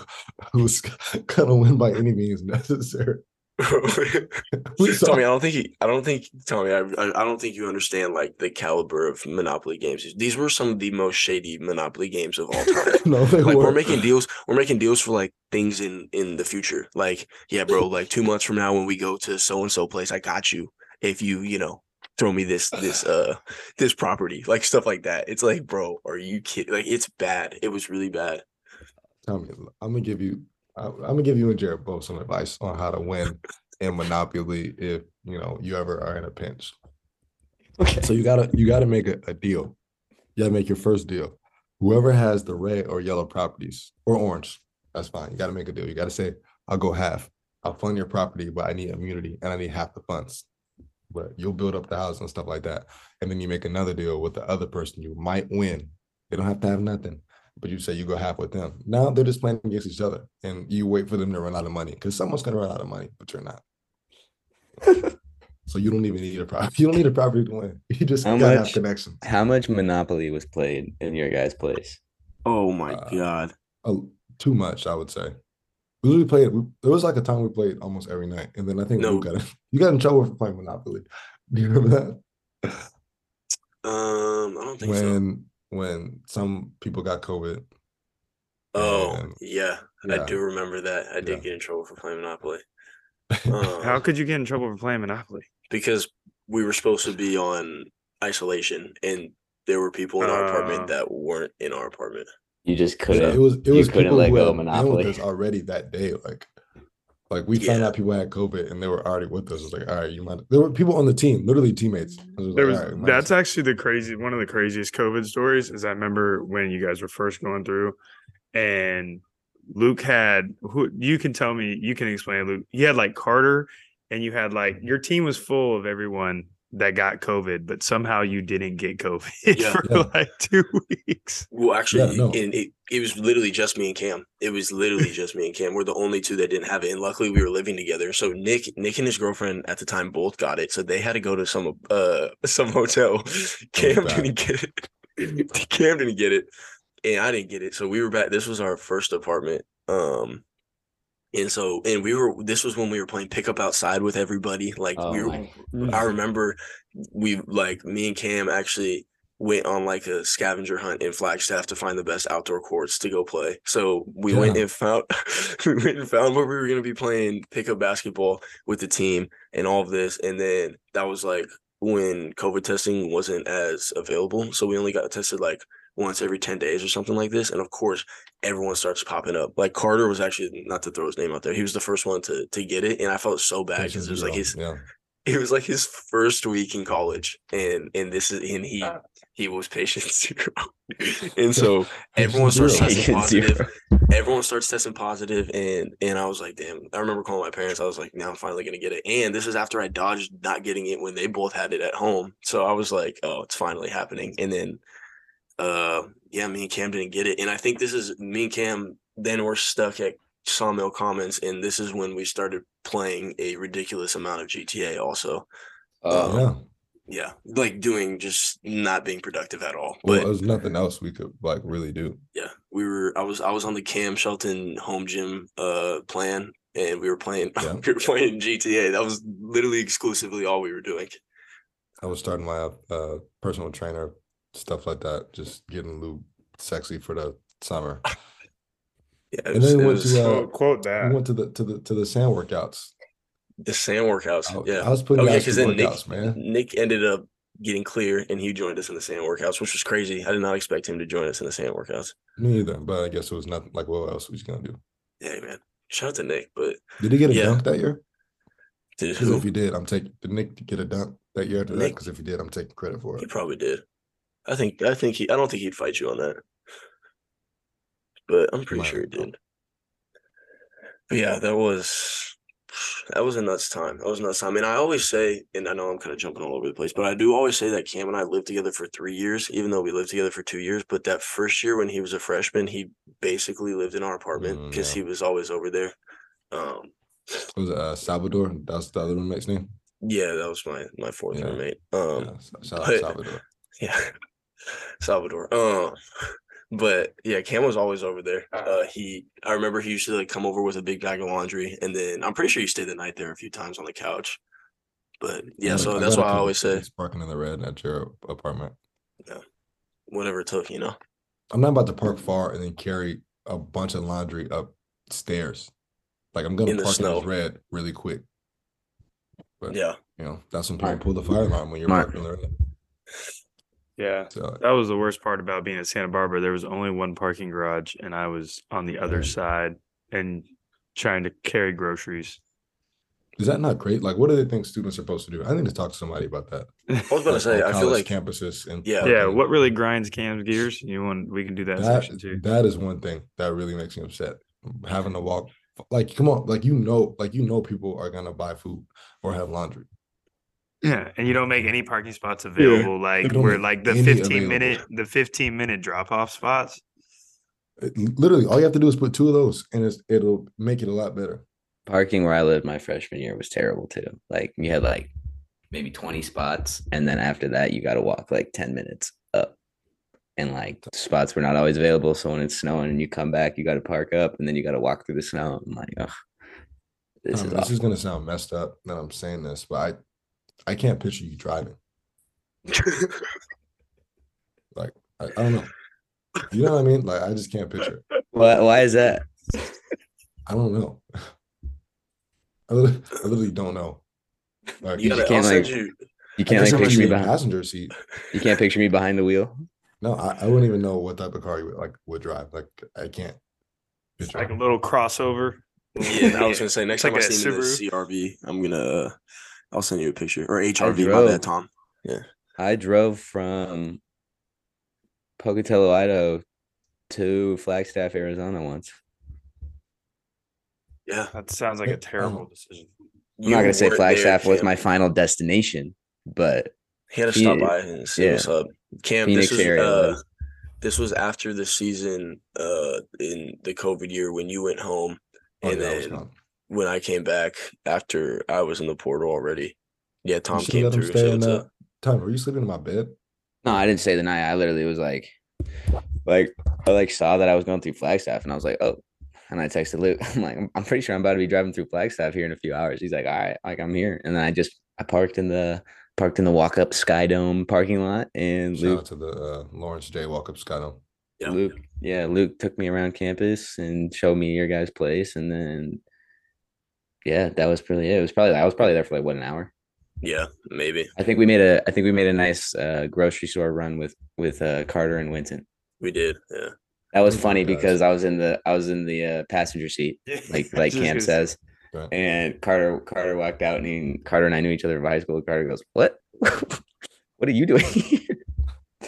[SPEAKER 4] who's gonna win by any means necessary.
[SPEAKER 1] Tommy, I don't think he, I don't think Tommy, I, I don't think you understand like the caliber of Monopoly games. These were some of the most shady Monopoly games of all time. no, like were. we're making deals, we're making deals for like things in in the future. Like, yeah, bro, like two months from now when we go to so and so place, I got you. If you, you know, throw me this this uh this property, like stuff like that. It's like, bro, are you kidding? Like, it's bad. It was really bad.
[SPEAKER 4] Tommy, I'm gonna give you I'm gonna give you and Jared both some advice on how to win in Monopoly if you know you ever are in a pinch. Okay. So you gotta you gotta make a, a deal. You gotta make your first deal. Whoever has the red or yellow properties or orange, that's fine. You gotta make a deal. You gotta say, I'll go half. I'll fund your property, but I need immunity and I need half the funds. But you'll build up the house and stuff like that. And then you make another deal with the other person. You might win. They don't have to have nothing but you say you go half with them. Now they're just playing against each other, and you wait for them to run out of money because someone's gonna run out of money, but you're not. so you don't even need a property. You don't need a property to win. You just how gotta much, have connections.
[SPEAKER 3] How much Monopoly was played in your guys' place?
[SPEAKER 1] Oh my uh, god,
[SPEAKER 4] uh, too much, I would say. We literally played. We, there was like a time we played almost every night, and then I think no. got you got in trouble for playing Monopoly. Do you remember
[SPEAKER 1] that? Um, I don't think
[SPEAKER 4] when,
[SPEAKER 1] so
[SPEAKER 4] when some people got COVID.
[SPEAKER 1] Oh and, yeah, yeah, I do remember that. I did yeah. get in trouble for playing Monopoly.
[SPEAKER 2] Um, How could you get in trouble for playing Monopoly?
[SPEAKER 1] Because we were supposed to be on isolation, and there were people in our uh, apartment that weren't in our apartment.
[SPEAKER 3] You just couldn't.
[SPEAKER 4] Yeah, it was it was couldn't let go of Monopoly. already that day, like like we yeah. found out people had COVID and they were already with us. It's like, all right, you might. There were people on the team, literally teammates.
[SPEAKER 2] Was there like, was right, that's actually the crazy one of the craziest COVID stories. Is I remember when you guys were first going through, and Luke had who you can tell me you can explain Luke. You had like Carter, and you had like mm-hmm. your team was full of everyone that got COVID, but somehow you didn't get COVID yeah, for yeah. like two weeks.
[SPEAKER 1] Well, actually, yeah, no. it, it was literally just me and Cam. It was literally just me and Cam. We're the only two that didn't have it, and luckily we were living together. So Nick, Nick and his girlfriend at the time both got it, so they had to go to some uh some hotel. Cam didn't get it. Cam didn't get it, and I didn't get it. So we were back. This was our first apartment. Um, and so, and we were, this was when we were playing pickup outside with everybody. Like, oh we were, I remember we, like, me and Cam actually went on like a scavenger hunt in Flagstaff to find the best outdoor courts to go play. So we yeah. went and found, we went and found where we were going to be playing pickup basketball with the team and all of this. And then that was like when COVID testing wasn't as available. So we only got tested like once every 10 days or something like this. And of course, everyone starts popping up. Like Carter was actually not to throw his name out there. He was the first one to to get it. And I felt so bad because it was like his yeah. it was like his first week in college. And and this is and he uh. he was patient zero. and so everyone starts testing positive. Everyone starts testing positive and and I was like, damn, I remember calling my parents. I was like, now I'm finally gonna get it. And this is after I dodged not getting it when they both had it at home. So I was like, oh, it's finally happening. And then uh, yeah, me and Cam didn't get it. And I think this is me and Cam then we're stuck at Sawmill Commons, and this is when we started playing a ridiculous amount of GTA also.
[SPEAKER 4] Oh, um, yeah.
[SPEAKER 1] Yeah, like doing just not being productive at all.
[SPEAKER 4] Well, but there's nothing else we could like really do.
[SPEAKER 1] Yeah, we were. I was. I was on the Cam Shelton home gym uh plan, and we were playing. Yeah. we were playing GTA. That was literally exclusively all we were doing.
[SPEAKER 4] I was starting my uh, personal trainer stuff like that. Just getting Luke sexy for the summer.
[SPEAKER 2] yeah, and then we went was, to uh, quote that.
[SPEAKER 4] We went to the to the to the sand workouts.
[SPEAKER 1] The sand workouts. I, yeah,
[SPEAKER 4] I was putting. Oh yeah, because then workouts, Nick, man.
[SPEAKER 1] Nick ended up getting clear, and he joined us in the sand workouts, which was crazy. I did not expect him to join us in the sand workouts.
[SPEAKER 4] Me either, but I guess it was nothing like what else was he gonna do?
[SPEAKER 1] Yeah, man. Shout out to Nick, but
[SPEAKER 4] did he get a yeah. dunk that year? Because if he did, I'm taking. Did Nick get a dunk that year after Nick, that? Because if he did, I'm taking credit for it.
[SPEAKER 1] He probably did. I think I think he I don't think he'd fight you on that. But I'm pretty sure he did. But yeah, that was that was a nuts time. That was a nuts time. And I always say, and I know I'm kind of jumping all over the place, but I do always say that Cam and I lived together for three years, even though we lived together for two years. But that first year when he was a freshman, he basically lived in our apartment because mm, yeah. he was always over there. Um,
[SPEAKER 4] was uh, Salvador. That's the other roommate's name.
[SPEAKER 1] Yeah, that was my my fourth yeah. roommate. Um, yeah, Salvador. Yeah, Salvador. Um, but yeah, Cam was always over there. Uh, he, I remember he used to like come over with a big bag of laundry, and then I'm pretty sure he stayed the night there a few times on the couch. But yeah, so that's why I always say
[SPEAKER 4] parking in the red at your apartment.
[SPEAKER 1] Yeah, whatever it took, you know.
[SPEAKER 4] I'm not about to park far and then carry a bunch of laundry upstairs. Like I'm gonna in park in the red really quick.
[SPEAKER 1] But yeah,
[SPEAKER 4] you know, that's when people pull the fire alarm when you're parking there.
[SPEAKER 2] Yeah, so, that was the worst part about being at Santa Barbara. There was only one parking garage, and I was on the other side and trying to carry groceries.
[SPEAKER 4] Is that not great? Like, what do they think students are supposed to do? I need to talk to somebody about that.
[SPEAKER 1] I was going to say, I feel like
[SPEAKER 4] campuses and
[SPEAKER 2] yeah, yeah. What really grinds Cam's gears? You want we can do that, that section too.
[SPEAKER 4] That is one thing that really makes me upset. Having to walk, like, come on, like you know, like you know, people are gonna buy food or have laundry.
[SPEAKER 2] Yeah, and you don't make any parking spots available. Yeah, like we're like the fifteen available. minute, the fifteen minute drop off spots.
[SPEAKER 4] literally, all you have to do is put two of those, and it'll make it a lot better
[SPEAKER 3] parking where I lived my freshman year was terrible too. Like you had like maybe 20 spots, and then after that, you got to walk like 10 minutes up. And like spots were not always available. So when it's snowing and you come back, you got to park up and then you got to walk through the snow. I'm like, oh,
[SPEAKER 4] this um, is this is gonna sound messed up that I'm saying this, but I I can't picture you driving. like I, I, don't know. You know what I mean? Like I just can't picture.
[SPEAKER 3] Why why is that?
[SPEAKER 4] I don't know. I literally, I literally don't know.
[SPEAKER 3] Like, you, gotta, can't like you, you can't like picture me behind
[SPEAKER 4] passenger seat.
[SPEAKER 3] You can't picture me behind the wheel.
[SPEAKER 4] No, I, I wouldn't even know what type of car you would like would drive. Like I can't.
[SPEAKER 2] It's like a little crossover.
[SPEAKER 1] Yeah, I was gonna say next time I see you in the CRV, I'm gonna uh, I'll send you a picture or HRV. Drove, my bad, Tom. Yeah,
[SPEAKER 3] I drove from Pocatello, Idaho, to Flagstaff, Arizona once.
[SPEAKER 1] Yeah,
[SPEAKER 2] that sounds like a terrible decision.
[SPEAKER 3] I'm not gonna say Flagstaff was my final destination, but
[SPEAKER 1] he had to stop by and see yeah. what's up. Cam, Phoenix this was, area. Uh, this was after the season uh, in the COVID year when you went home, oh, and yeah, then when I came back after I was in the portal already. Yeah, Tom came through.
[SPEAKER 4] So in, Tom, were you sleeping in my bed?
[SPEAKER 3] No, I didn't say the night. I literally was like, like I like saw that I was going through Flagstaff, and I was like, oh, and I texted Luke, I'm like, I'm pretty sure I'm about to be driving through Flagstaff here in a few hours. He's like, all right, like I'm here. And then I just I parked in the parked in the Walkup Skydome parking lot and
[SPEAKER 4] Shout Luke to the uh, Lawrence J Walkup Skydome.
[SPEAKER 3] Yeah. Luke, yeah, Luke took me around campus and showed me your guys' place, and then yeah, that was pretty it. It was probably I was probably there for like what an hour.
[SPEAKER 1] Yeah, maybe.
[SPEAKER 3] I think we made a I think we made a nice uh, grocery store run with with uh, Carter and Winton.
[SPEAKER 1] We did, yeah.
[SPEAKER 3] That was funny because I was in the I was in the uh, passenger seat, like like Cam says, right. and Carter Carter walked out, and he, Carter and I knew each other from high school. Carter goes, "What? what are you doing?" so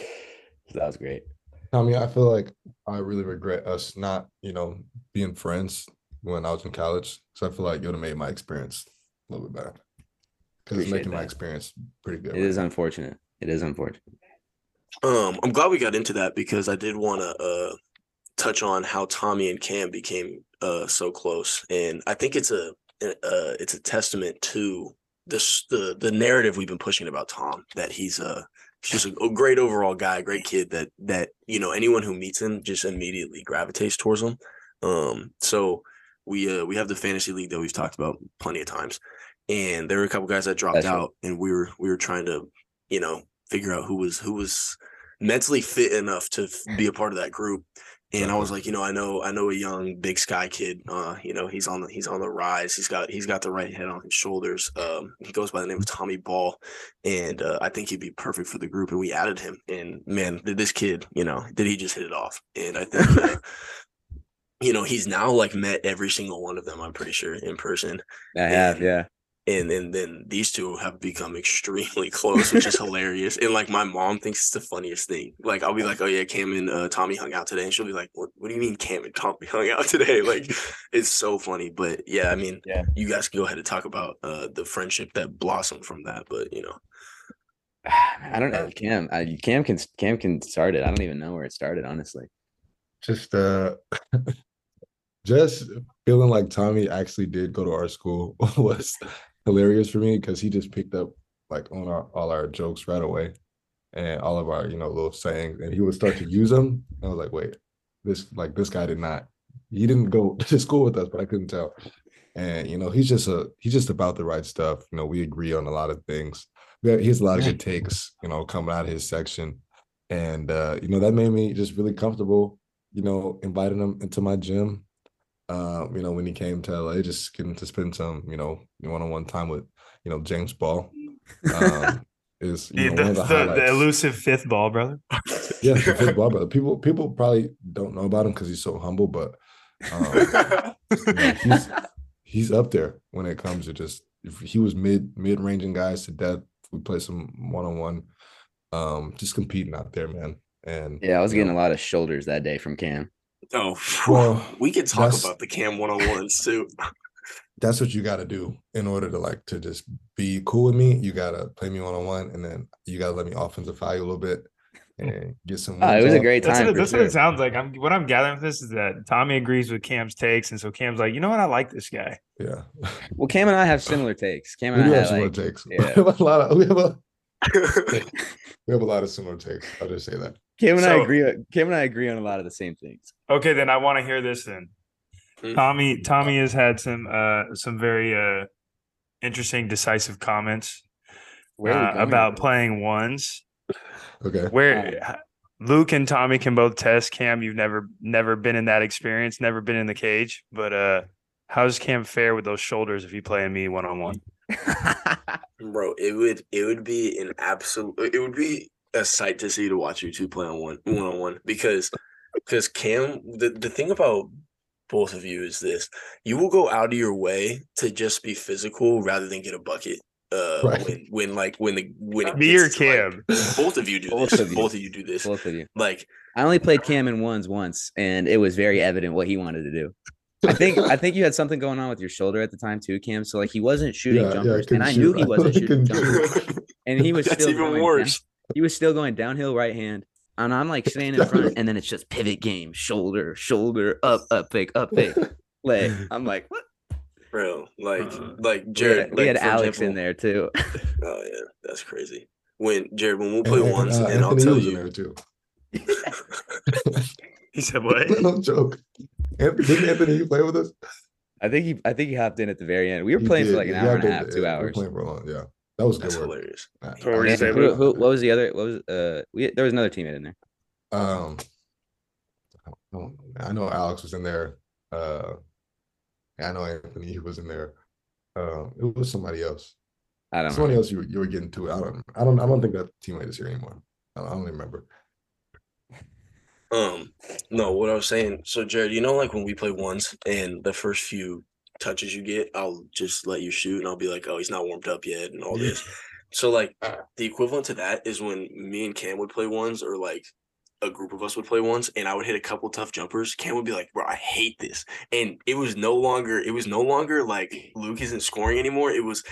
[SPEAKER 3] that was great.
[SPEAKER 4] Tommy, I feel like I really regret us not, you know, being friends when I was in college. So I feel like you would have made my experience a little bit better because it's making that. my experience pretty good.
[SPEAKER 3] It right is now. unfortunate. It is unfortunate.
[SPEAKER 1] Um, I'm glad we got into that because I did want to uh touch on how Tommy and Cam became uh, so close, and I think it's a uh, it's a testament to this the the narrative we've been pushing about Tom that he's a he's just a, great overall guy, great kid that that you know anyone who meets him just immediately gravitates towards him. Um, so we uh we have the fantasy league that we've talked about plenty of times, and there were a couple guys that dropped That's out, right. and we were we were trying to you know figure out who was who was mentally fit enough to be a part of that group and I was like, you know, I know, I know a young Big Sky kid. Uh, you know, he's on the he's on the rise. He's got he's got the right head on his shoulders. Um, he goes by the name of Tommy Ball, and uh, I think he'd be perfect for the group. And we added him. And man, did this kid, you know, did he just hit it off? And I think. Uh, you know, he's now like met every single one of them, I'm pretty sure, in person.
[SPEAKER 3] I have, yeah
[SPEAKER 1] and then then these two have become extremely close, which is hilarious. And like my mom thinks it's the funniest thing. Like I'll be like, "Oh yeah, Cam and uh, Tommy hung out today," and she'll be like, "What? What do you mean Cam and Tommy hung out today?" Like it's so funny. But yeah, I mean, yeah, you guys can go ahead and talk about uh, the friendship that blossomed from that. But you know,
[SPEAKER 3] I don't know. Cam, I, Cam can Cam can start it. I don't even know where it started, honestly.
[SPEAKER 4] Just uh, just feeling like Tommy actually did go to our school was hilarious for me because he just picked up like on our all our jokes right away and all of our you know little sayings and he would start to use them i was like wait this like this guy did not he didn't go to school with us but i couldn't tell. And you know he's just a he's just about the right stuff you know we agree on a lot of things. He has a lot of good takes you know coming out of his section. And uh you know that made me just really comfortable you know inviting him into my gym um you know when he came to la just getting to spend some you know one-on-one time with you know james ball um is
[SPEAKER 2] you know, the, the, the, the, elusive fifth ball brother.
[SPEAKER 4] yeah, the fifth ball brother. People people probably don't know about him because he's so humble, but um, you know, he's he's up there when it comes to just if he was mid mid ranging guys to death. We play some one on one, um, just competing out there, man. And
[SPEAKER 3] yeah, I was getting know, a lot of shoulders that day from Cam.
[SPEAKER 1] Oh, well, we could talk about the Cam one on ones too
[SPEAKER 4] that's what you got to do in order to like to just be cool with me. You got to play me one on one, and then you got to let me offensive fire you a little bit and get some.
[SPEAKER 3] Oh, it was up. a great
[SPEAKER 2] time.
[SPEAKER 3] That's,
[SPEAKER 2] what, that's sure. what, it sounds like. I'm what I'm gathering from this is that Tommy agrees with Cam's takes, and so Cam's like, you know what, I like this guy.
[SPEAKER 4] Yeah.
[SPEAKER 3] Well, Cam and I have similar takes. Cam and we I have similar
[SPEAKER 4] like, takes. Yeah. we have a lot of we have a we have a lot of similar takes. I'll just say that.
[SPEAKER 3] Cam and so, I agree. Cam and I agree on a lot of the same things.
[SPEAKER 2] Okay, then I want to hear this then. Mm-hmm. Tommy Tommy has had some uh some very uh interesting decisive comments uh, about playing ones.
[SPEAKER 4] Okay.
[SPEAKER 2] Where Luke and Tommy can both test Cam. You've never never been in that experience, never been in the cage, but uh how does Cam fare with those shoulders if you play me one on one?
[SPEAKER 1] Bro, it would it would be an absolute it would be a sight to see to watch you two play on one one on one because because Cam the, the thing about both of you is this you will go out of your way to just be physical rather than get a bucket uh right. when, when like when the when it
[SPEAKER 2] me or cam
[SPEAKER 1] like, both of you do both this of you. both of you do this
[SPEAKER 3] both of you
[SPEAKER 1] like
[SPEAKER 3] i only played cam in ones once and it was very evident what he wanted to do I think I think you had something going on with your shoulder at the time too, Cam. So like he wasn't shooting yeah, jumpers, yeah, and I knew he wasn't shooting jumpers, and he was That's still even worse. Down, he was still going downhill right hand, and I'm like standing in front, and then it's just pivot game, shoulder, shoulder, up, up, fake, up, fake, leg. I'm like, what?
[SPEAKER 1] Bro, like, uh, like Jared,
[SPEAKER 3] we had,
[SPEAKER 1] like,
[SPEAKER 3] we had Alex example, in there too.
[SPEAKER 1] oh yeah, that's crazy. When Jared, when we'll play and, ones, uh, and I'll tell you.
[SPEAKER 4] there too.
[SPEAKER 2] he said what?
[SPEAKER 4] no joke. Anthony, didn't Anthony play with us?
[SPEAKER 3] I think he, I think he hopped in at the very end. We were he playing did. for like an hour and a half, two hours.
[SPEAKER 4] playing for long, yeah. That was good
[SPEAKER 1] That's work. hilarious.
[SPEAKER 3] who, who, what was the other? What was uh? We there was another teammate in there.
[SPEAKER 4] Um, I know, I know Alex was in there. Uh, I know Anthony was in there. Um, it was somebody else.
[SPEAKER 3] I don't.
[SPEAKER 4] Somebody
[SPEAKER 3] know.
[SPEAKER 4] else you you were getting to. I don't. I don't. I don't think that teammate is here anymore. I don't, I don't remember.
[SPEAKER 1] Um, no, what I was saying. So, Jared, you know, like when we play ones and the first few touches you get, I'll just let you shoot and I'll be like, oh, he's not warmed up yet and all this. so like the equivalent to that is when me and Cam would play ones or like a group of us would play ones and I would hit a couple tough jumpers. Cam would be like, bro, I hate this. And it was no longer, it was no longer like Luke isn't scoring anymore. It was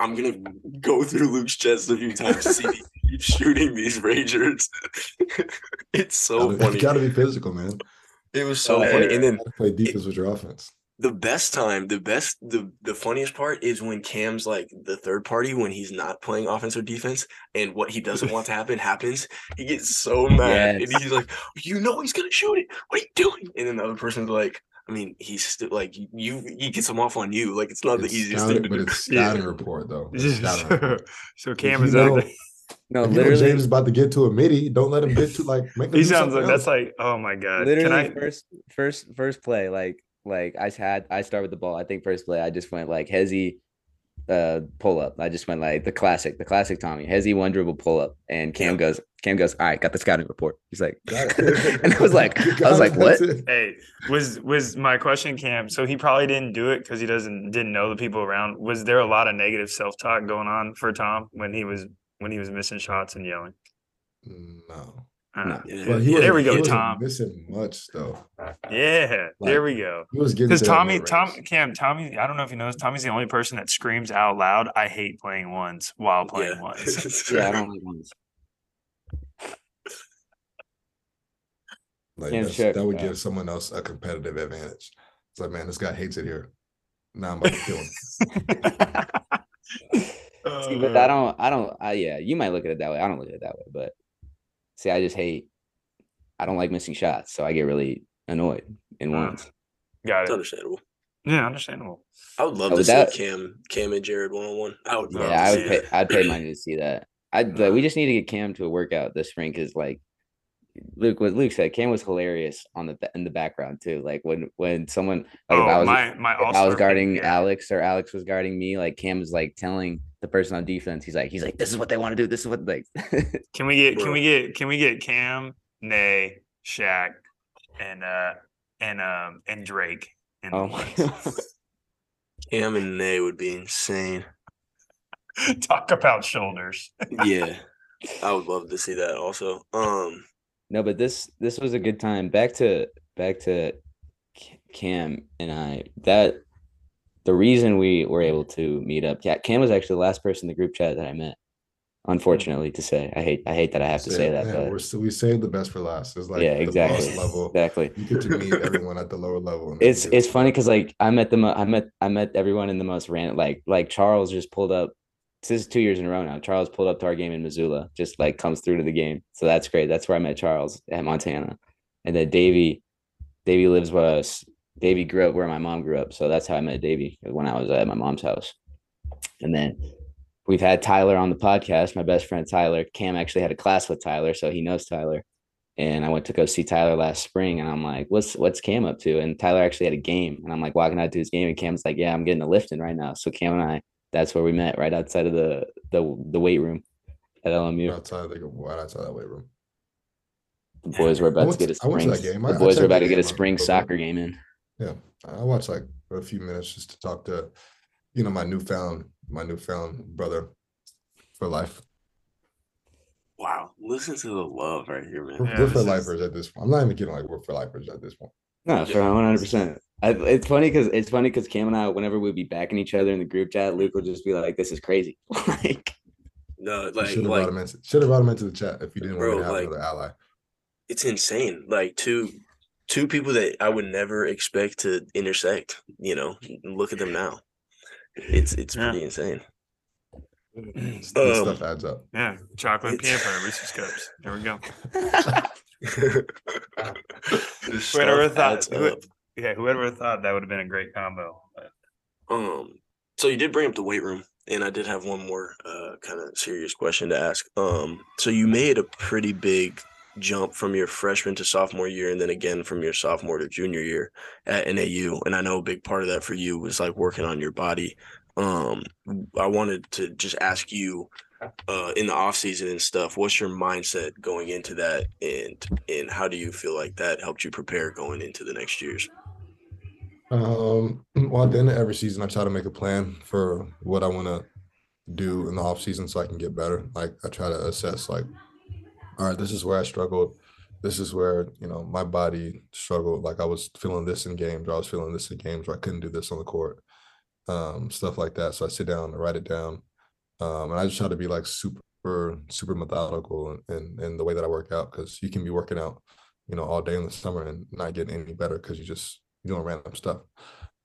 [SPEAKER 1] I'm gonna go through Luke's chest a few times to see if he keeps shooting these Rangers. it's so
[SPEAKER 4] gotta,
[SPEAKER 1] funny.
[SPEAKER 4] You gotta be physical, man.
[SPEAKER 1] It was so oh, funny. And then
[SPEAKER 4] play defense it, with your offense
[SPEAKER 1] the best time, the best, the the funniest part is when Cam's like the third party when he's not playing offense or defense, and what he doesn't want to happen happens. He gets so mad, yes. and he's like, "You know he's gonna shoot it. What are you doing?" And then the other person's like, "I mean, he's still like you. He gets him off on you. Like it's not it's the easiest scouting, thing to
[SPEAKER 4] but do." It's scouting yeah. report though.
[SPEAKER 2] Report. so Cam is out.
[SPEAKER 3] No, literally,
[SPEAKER 4] James is about to get to a midi. Don't let him get to like. Make
[SPEAKER 2] he sounds like else. that's like, oh my god.
[SPEAKER 3] Literally, I... first, first, first play. Like like I had I start with the ball. I think first play I just went like hesi uh pull up. I just went like the classic, the classic Tommy. Hesi one dribble pull up. And Cam yeah. goes, Cam goes, all right, got the scouting report. He's like, and I was like, I was like, what?
[SPEAKER 2] Hey, was was my question, Cam? So he probably didn't do it because he doesn't didn't know the people around. Was there a lot of negative self talk going on for Tom when he was when he was missing shots and yelling?
[SPEAKER 4] No.
[SPEAKER 2] Uh, yeah. yeah there we go, Tom.
[SPEAKER 4] Missing much though.
[SPEAKER 2] Yeah, like, there we go.
[SPEAKER 4] He was
[SPEAKER 2] because Tommy, Tom, Cam, Tommy. I don't know if you know this. Tommy's the only person that screams out loud. I hate playing ones while playing yeah. ones.
[SPEAKER 3] yeah, I don't like ones.
[SPEAKER 4] Like that would give someone else a competitive advantage. It's like, man, this guy hates it here. Now I'm about to kill him.
[SPEAKER 3] see, but I don't, I don't, I, yeah, you might look at it that way. I don't look at it that way, but see, I just hate, I don't like missing shots, so I get really annoyed in uh, ones.
[SPEAKER 2] Got it.
[SPEAKER 1] It's understandable.
[SPEAKER 2] Yeah, understandable.
[SPEAKER 1] I would love oh, to that, see Cam, Cam and Jared one on one. I would.
[SPEAKER 3] Yeah, I would pay. I'd pay money to see that. I like, we just need to get Cam to a workout this spring because like Luke, what Luke said, Cam was hilarious on the in the background too. Like when when someone like
[SPEAKER 2] oh,
[SPEAKER 3] if I was
[SPEAKER 2] my, my
[SPEAKER 3] I was guarding yeah. Alex or Alex was guarding me, like Cam was like telling the person on defense, he's like, he's like, this is what they want to do. This is what like.
[SPEAKER 2] can we get? Can we get? Can we get Cam, Nay, Shaq, and uh and um and Drake? And
[SPEAKER 3] oh my god.
[SPEAKER 1] Cam and Nay would be insane.
[SPEAKER 2] Talk about shoulders.
[SPEAKER 1] yeah. I would love to see that also. Um
[SPEAKER 3] no, but this this was a good time. Back to back to Cam and I. That the reason we were able to meet up. Yeah, Cam was actually the last person in the group chat that I met. Unfortunately, to say, I hate I hate that I have to say that. Yeah, but
[SPEAKER 4] we're still, we saved the best for last. It's like
[SPEAKER 3] yeah, exactly, level. Exactly.
[SPEAKER 4] You get to meet everyone at the lower level.
[SPEAKER 3] It's it's funny because like I met the I met I met everyone in the most random like like Charles just pulled up this is two years in a row now. Charles pulled up to our game in Missoula, just like comes through to the game. So that's great. That's where I met Charles at Montana. And then Davey, Davey lives with us. Davey grew up where my mom grew up. So that's how I met Davey when I was at my mom's house. And then we've had Tyler on the podcast, my best friend Tyler. Cam actually had a class with Tyler, so he knows Tyler. And I went to go see Tyler last spring, and I'm like, "What's what's Cam up to?" And Tyler actually had a game, and I'm like walking out to his game, and Cam's like, "Yeah, I'm getting a lifting right now." So Cam and I that's where we met, right outside of the the the weight room at LMU.
[SPEAKER 4] Outside, like right outside that weight room.
[SPEAKER 3] The boys were about to get a spring. The boys were about to get a spring soccer game in.
[SPEAKER 4] Yeah, I watched like for a few minutes just to talk to, you know, my newfound my newfound brother for life.
[SPEAKER 1] Wow, listen to the love right here, man.
[SPEAKER 4] We're, yeah, we're for lifers at this point. I'm not even kidding. Like we're for lifers at this point.
[SPEAKER 3] No, for 100. percent It's funny because it's funny because Cam and I, whenever we'd be backing each other in the group chat, Luke would just be like, "This is crazy." like,
[SPEAKER 1] no, like,
[SPEAKER 4] should have
[SPEAKER 1] like,
[SPEAKER 4] brought him into should have brought him into the chat if you didn't bro, want to have like, another ally.
[SPEAKER 1] It's insane. Like two two people that I would never expect to intersect. You know, look at them now. It's it's yeah. pretty insane.
[SPEAKER 4] um, stuff adds up.
[SPEAKER 2] Yeah, chocolate peanut butter Reese's cups. There we go. whoever thought, who, yeah, whoever thought that would have been a great combo. But.
[SPEAKER 1] Um, so you did bring up the weight room, and I did have one more uh kind of serious question to ask. Um, so you made a pretty big jump from your freshman to sophomore year, and then again from your sophomore to junior year at NAU, and I know a big part of that for you was like working on your body. Um, I wanted to just ask you uh, in the off season and stuff, what's your mindset going into that, and and how do you feel like that helped you prepare going into the next years?
[SPEAKER 4] Um, well, at the end of every season, I try to make a plan for what I want to do in the off season so I can get better. Like I try to assess, like, all right, this is where I struggled. This is where you know my body struggled. Like I was feeling this in games, or I was feeling this in games, or I couldn't do this on the court, um, stuff like that. So I sit down and write it down um, and I just try to be like super, super methodical in, in, in the way that I work out because you can be working out, you know, all day in the summer and not getting any better because you just doing random stuff.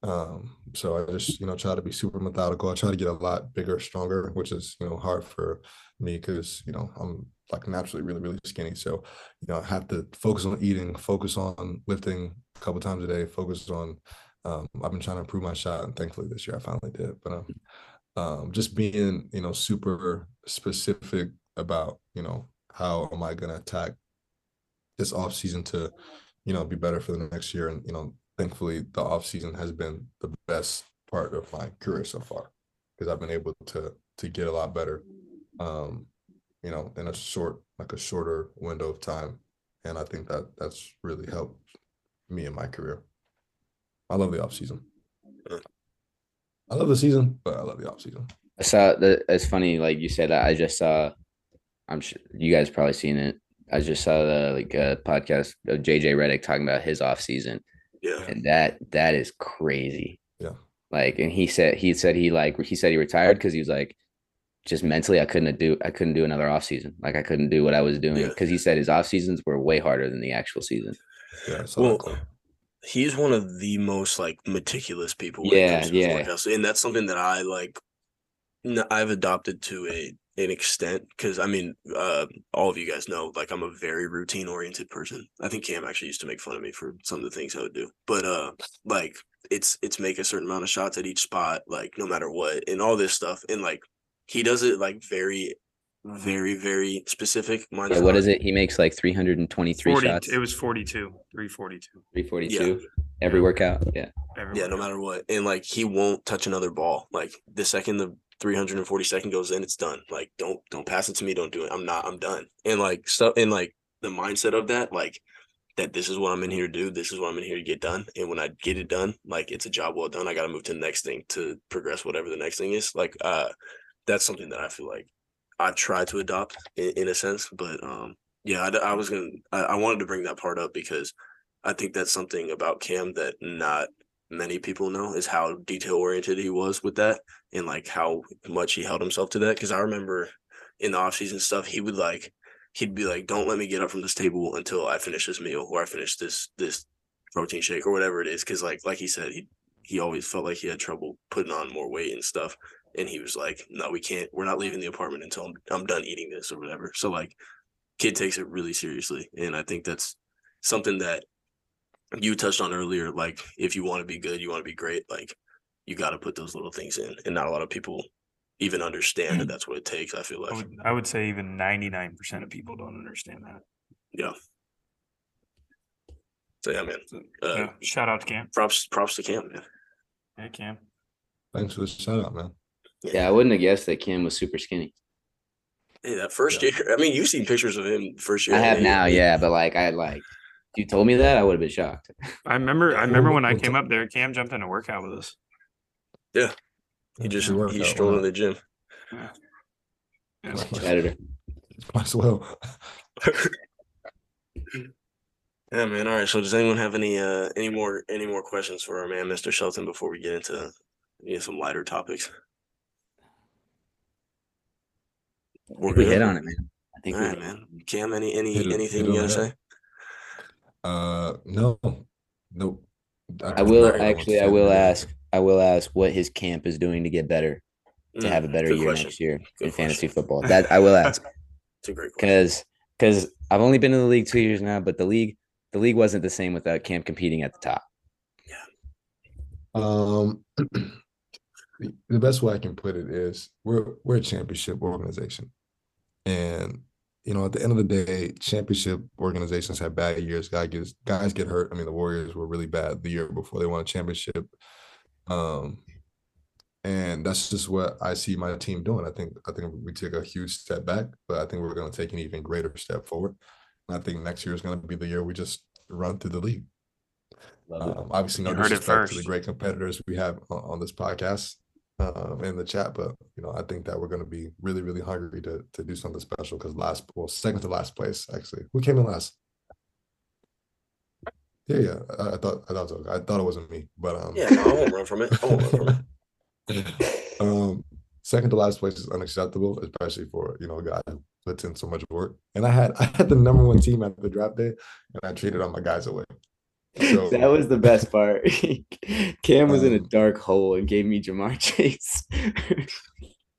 [SPEAKER 4] Um, so I just, you know, try to be super methodical. I try to get a lot bigger, stronger, which is, you know, hard for me because, you know, I'm like naturally really, really skinny. So, you know, I have to focus on eating, focus on lifting a couple times a day, focus on, um, I've been trying to improve my shot and thankfully this year I finally did, but, um, um, just being you know super specific about you know how am I going to attack this off season to you know be better for the next year. And you know thankfully the off season has been the best part of my career so far because I've been able to to get a lot better. Um you know in a short like a shorter window of time and I think that that's really helped me in my career I love the off season I love the season, but I love the off season.
[SPEAKER 3] I saw that. It's funny, like you said. I just saw. I'm sure you guys probably seen it. I just saw the like uh, podcast of JJ Redick talking about his off season.
[SPEAKER 1] Yeah,
[SPEAKER 3] and that that is crazy.
[SPEAKER 4] Yeah,
[SPEAKER 3] like, and he said he said he like he said he retired because he was like, just mentally I couldn't do I couldn't do another off season. Like I couldn't do what I was doing because yeah. he said his off seasons were way harder than the actual season.
[SPEAKER 4] Yeah, well,
[SPEAKER 1] he's one of the most like meticulous people.
[SPEAKER 3] yeah, yeah.
[SPEAKER 1] And that's something that I like. I've adopted to a an extent because I mean, uh, all of you guys know like I'm a very routine oriented person. I think Cam actually used to make fun of me for some of the things I would do, but uh, like it's it's make a certain amount of shots at each spot, like no matter what, and all this stuff, and like he does it like very very very specific.
[SPEAKER 3] Yeah, what is it? He makes like 323 40, shots.
[SPEAKER 2] It was 42, 342.
[SPEAKER 3] 342 yeah. every workout. Yeah.
[SPEAKER 1] Every yeah, workout. no matter what. And like he won't touch another ball. Like the second the 342nd goes in, it's done. Like don't don't pass it to me, don't do it. I'm not I'm done. And like stuff and like the mindset of that, like that this is what I'm in here to do. This is what I'm in here to get done. And when I get it done, like it's a job well done. I got to move to the next thing to progress whatever the next thing is. Like uh that's something that I feel like I tried to adopt in, in, a sense. But um, yeah, I, I was gonna, I, I, wanted to bring that part up because I think that's something about Cam that not many people know is how detail oriented he was with that and like how much he held himself to that. Because I remember in the off season stuff, he would like, he'd be like, "Don't let me get up from this table until I finish this meal or I finish this this protein shake or whatever it is." Because like like he said, he he always felt like he had trouble putting on more weight and stuff and he was like, "No, we can't. We're not leaving the apartment until I'm, I'm done eating this or whatever." So like, kid takes it really seriously, and I think that's something that you touched on earlier. Like, if you want to be good, you want to be great. Like, you got to put those little things in, and not a lot of people even understand that that's what it takes. I feel like
[SPEAKER 2] I would, I would say even ninety nine percent of people don't understand that.
[SPEAKER 1] Yeah. So yeah, man.
[SPEAKER 2] Uh, yeah. Shout out to Cam.
[SPEAKER 1] Props, props to Cam, man.
[SPEAKER 2] Hey, Cam.
[SPEAKER 4] Thanks for the shout out, man.
[SPEAKER 3] Yeah, I wouldn't have guessed that Cam was super skinny.
[SPEAKER 1] Hey, that first yeah. year. I mean, you've seen pictures of him first year.
[SPEAKER 3] I have now, yeah, but like I had like you told me that, I would have been shocked.
[SPEAKER 2] I remember I remember when I came up there, Cam jumped in a workout with us.
[SPEAKER 1] Yeah. He just he strolled in the gym.
[SPEAKER 3] Yeah. yeah. Editor.
[SPEAKER 4] Might as well.
[SPEAKER 1] yeah, man. All right. So does anyone have any uh any more any more questions for our man, Mr. Shelton, before we get into yeah, some lighter topics.
[SPEAKER 3] We hit on it, man. I think
[SPEAKER 1] All right, man. Cam, any any anything you gotta say?
[SPEAKER 4] Uh, no, nope.
[SPEAKER 3] I, I will actually. I will ask. I will ask what his camp is doing to get better, to mm, have a better year question. next year good in question. fantasy football. That I will ask.
[SPEAKER 1] it's a great
[SPEAKER 3] because because I've only been in the league two years now, but the league the league wasn't the same without Cam competing at the top.
[SPEAKER 1] Yeah.
[SPEAKER 4] Um. the best way I can put it is we're we're a championship organization, and you know at the end of the day, championship organizations have bad years. Guys get guys get hurt. I mean, the Warriors were really bad the year before they won a championship, um, and that's just what I see my team doing. I think I think we took a huge step back, but I think we're going to take an even greater step forward. And I think next year is going to be the year we just run through the league. Um, obviously, no disrespect to the great competitors we have on, on this podcast um, in the chat, but you know, I think that we're going to be really, really hungry to to do something special because last, well, second to last place actually. Who came in last? Yeah, yeah. I, I thought I thought so. I thought it wasn't me, but um.
[SPEAKER 1] Yeah, no, I won't run from it. I won't run from it.
[SPEAKER 4] um, second to last place is unacceptable, especially for you know a guy who puts in so much work. And I had I had the number one team at the draft day, and I traded all my guys away.
[SPEAKER 3] So, that was the best part. Cam was um, in a um, dark hole and gave me Ja'Marr Chase.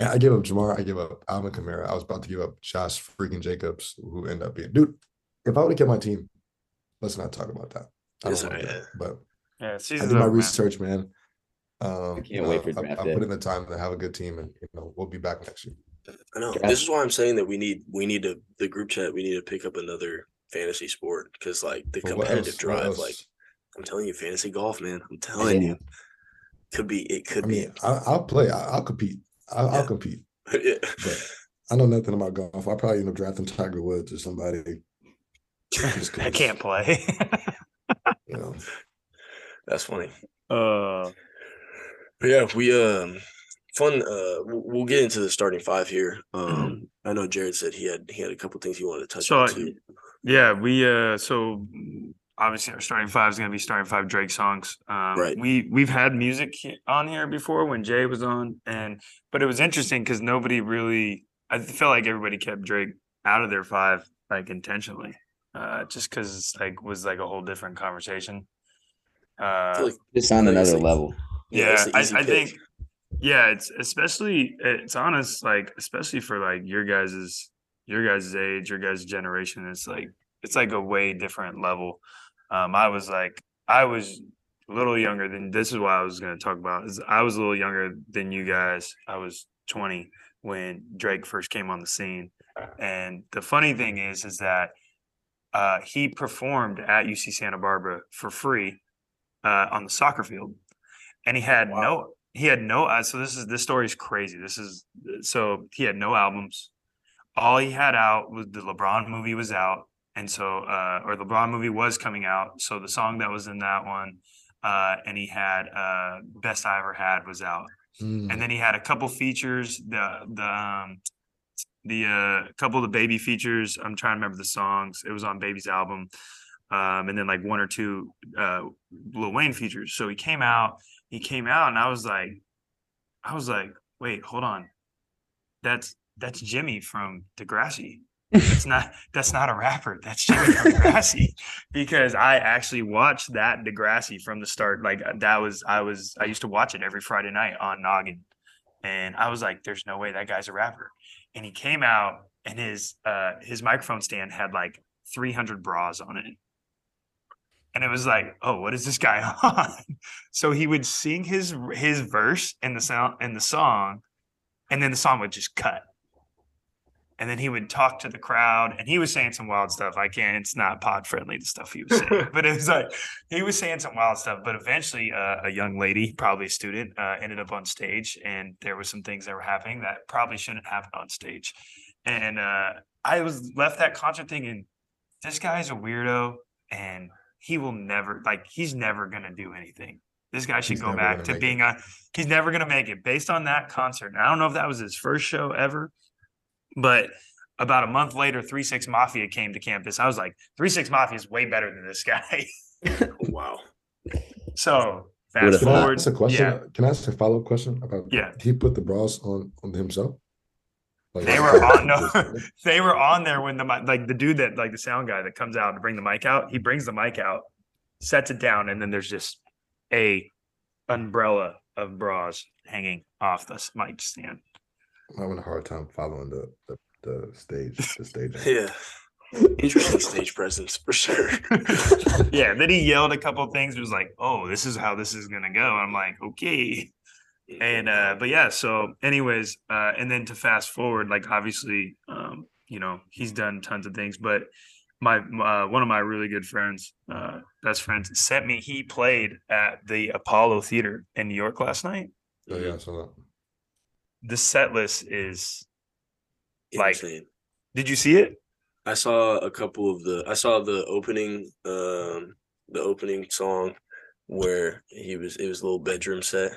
[SPEAKER 4] I gave up Ja'Marr. I gave up Alvin Kamara. I was about to give up Josh freaking Jacobs, who ended up being dude. If I would have kept my team, let's not talk about that. I don't like that. But
[SPEAKER 2] yeah,
[SPEAKER 4] I did my research, man.
[SPEAKER 3] Um, I can't wait for
[SPEAKER 4] draft. I, I put in the time to have a good team, and you know we'll be back next year.
[SPEAKER 1] I know. This is why I'm saying that we need we need to the group chat. We need to pick up another fantasy sport because like the competitive drive, like I'm telling you, fantasy golf, man. I'm telling yeah. you, could be. It could I mean,
[SPEAKER 4] be. I, will play. I, will compete. I'll, yeah. I'll compete. yeah. But I know nothing about golf. I probably end up drafting Tiger Woods or somebody.
[SPEAKER 2] I can't play.
[SPEAKER 1] you know, that's funny.
[SPEAKER 2] Uh,
[SPEAKER 1] but yeah, we um fun. Uh, we'll get into the starting five here. Um, I know Jared said he had he had a couple things he wanted to touch so on too.
[SPEAKER 2] Yeah, we uh so obviously our starting five is going to be starting five Drake songs. Um,
[SPEAKER 1] right.
[SPEAKER 2] We we've had music on here before when Jay was on, and but it was interesting because nobody really. I felt like everybody kept Drake out of their five like intentionally, uh, just because like was like a whole different conversation. Uh,
[SPEAKER 3] like, it's on another level.
[SPEAKER 2] Yeah, yeah I, I think. Yeah, it's especially it's honest, like especially for like your guys's your guys' age, your guys' generation. It's like it's like a way different level. Um, I was like I was a little younger than this is what I was going to talk about. Is I was a little younger than you guys. I was 20 when Drake first came on the scene, and the funny thing is, is that uh, he performed at UC Santa Barbara for free uh, on the soccer field, and he had wow. no he had no uh, so this is this story is crazy. This is so he had no albums. All he had out was the LeBron movie was out, and so uh, or LeBron movie was coming out. So the song that was in that one, uh, and he had uh, best I ever had was out, mm. and then he had a couple features. The the um, the uh, couple of the baby features. I'm trying to remember the songs. It was on Baby's album, um, and then like one or two uh, Lil Wayne features. So he came out. He came out, and I was like, I was like, wait, hold on, that's that's Jimmy from Degrassi. That's not that's not a rapper. That's Jimmy from Degrassi. because I actually watched that Degrassi from the start. Like that was I was I used to watch it every Friday night on Noggin. And I was like, there's no way that guy's a rapper and he came out and his uh his microphone stand had like 300 bras on it and it was like oh what is this guy on so he would sing his his verse in the sound in the song and then the song would just cut and then he would talk to the crowd and he was saying some wild stuff. I can't it's not pod friendly the stuff he was saying. But it was like he was saying some wild stuff but eventually uh, a young lady probably a student uh, ended up on stage and there were some things that were happening that probably shouldn't happen on stage. And uh, i was left that concert thinking this guy's a weirdo and he will never like he's never gonna do anything. This guy should he's go back to being it. a he's never gonna make it. Based on that concert and i don't know if that was his first show ever but about a month later, Three Six Mafia came to campus. I was like, Three Six Mafia is way better than this guy.
[SPEAKER 1] Oh, wow.
[SPEAKER 2] So fast
[SPEAKER 4] Can
[SPEAKER 2] forward.
[SPEAKER 4] I ask a question? Yeah. Uh, can I ask a follow up question about?
[SPEAKER 2] Yeah.
[SPEAKER 4] He put the bras on on himself.
[SPEAKER 2] Like, they were on no, they were on there when the like the dude that like the sound guy that comes out to bring the mic out. He brings the mic out, sets it down, and then there's just a umbrella of bras hanging off the mic stand.
[SPEAKER 4] I'm having a hard time following the the, the stage. The stage.
[SPEAKER 1] yeah. Interesting stage presence for sure.
[SPEAKER 2] yeah. Then he yelled a couple things. It was like, "Oh, this is how this is gonna go." I'm like, "Okay." And uh, but yeah. So, anyways, uh, and then to fast forward, like obviously, um, you know, he's done tons of things, but my uh, one of my really good friends, uh, best friends, sent me. He played at the Apollo Theater in New York last night.
[SPEAKER 4] Oh yeah, I saw that
[SPEAKER 2] the set list is like did you see it?
[SPEAKER 1] I saw a couple of the i saw the opening um the opening song where he was it was a little bedroom set.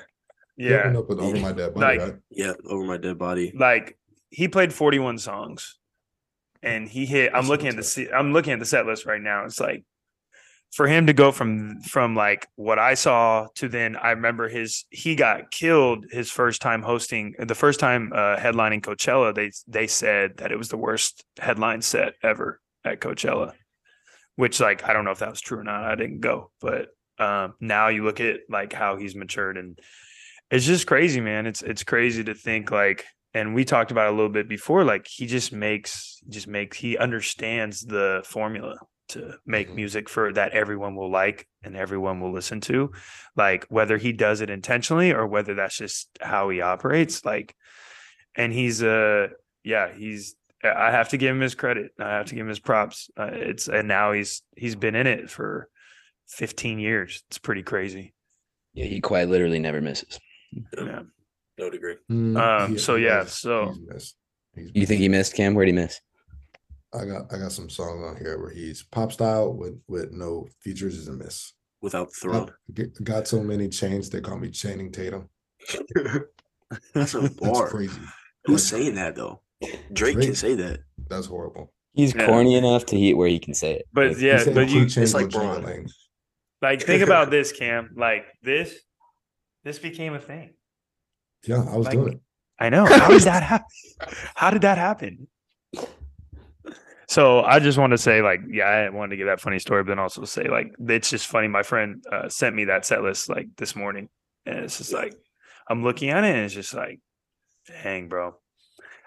[SPEAKER 2] Yeah.
[SPEAKER 4] Up with over my dead body like, right?
[SPEAKER 1] yeah over my dead body.
[SPEAKER 2] like he played 41 songs and he hit i'm looking at the i'm looking at the set list right now. It's like for him to go from from like what I saw to then I remember his he got killed his first time hosting the first time uh, headlining Coachella. They they said that it was the worst headline set ever at Coachella which like I don't know if that was true or not. I didn't go but um, now you look at like how he's matured and it's just crazy man. It's it's crazy to think like and we talked about a little bit before like he just makes just makes he understands the formula to make mm-hmm. music for that everyone will like and everyone will listen to. Like whether he does it intentionally or whether that's just how he operates like and he's uh yeah he's i have to give him his credit. I have to give him his props. Uh, it's and now he's he's been in it for 15 years. It's pretty crazy.
[SPEAKER 3] Yeah he quite literally never misses.
[SPEAKER 2] Yeah.
[SPEAKER 1] No degree.
[SPEAKER 2] Mm, um so yeah so
[SPEAKER 3] you think he missed cam? Where'd he miss
[SPEAKER 4] I got I got some songs on here where he's pop style with with no features is a miss.
[SPEAKER 1] Without throne.
[SPEAKER 4] Got, got so many chains they call me chaining Tatum.
[SPEAKER 1] That's a bar. That's crazy. Who's like, saying that though? Drake, Drake, can say that.
[SPEAKER 4] That's horrible.
[SPEAKER 3] He's yeah. corny enough to heat where he can say it.
[SPEAKER 2] But like, yeah, but you
[SPEAKER 1] it's like Braun.
[SPEAKER 2] Like think about this, Cam. Like this, this became a thing.
[SPEAKER 4] Yeah, I was like, doing it.
[SPEAKER 2] I know. How did that happen? How did that happen? So I just want to say, like, yeah, I wanted to give that funny story, but then also say, like, it's just funny. My friend uh, sent me that set list like this morning, and it's just like I'm looking at it, and it's just like, dang, bro,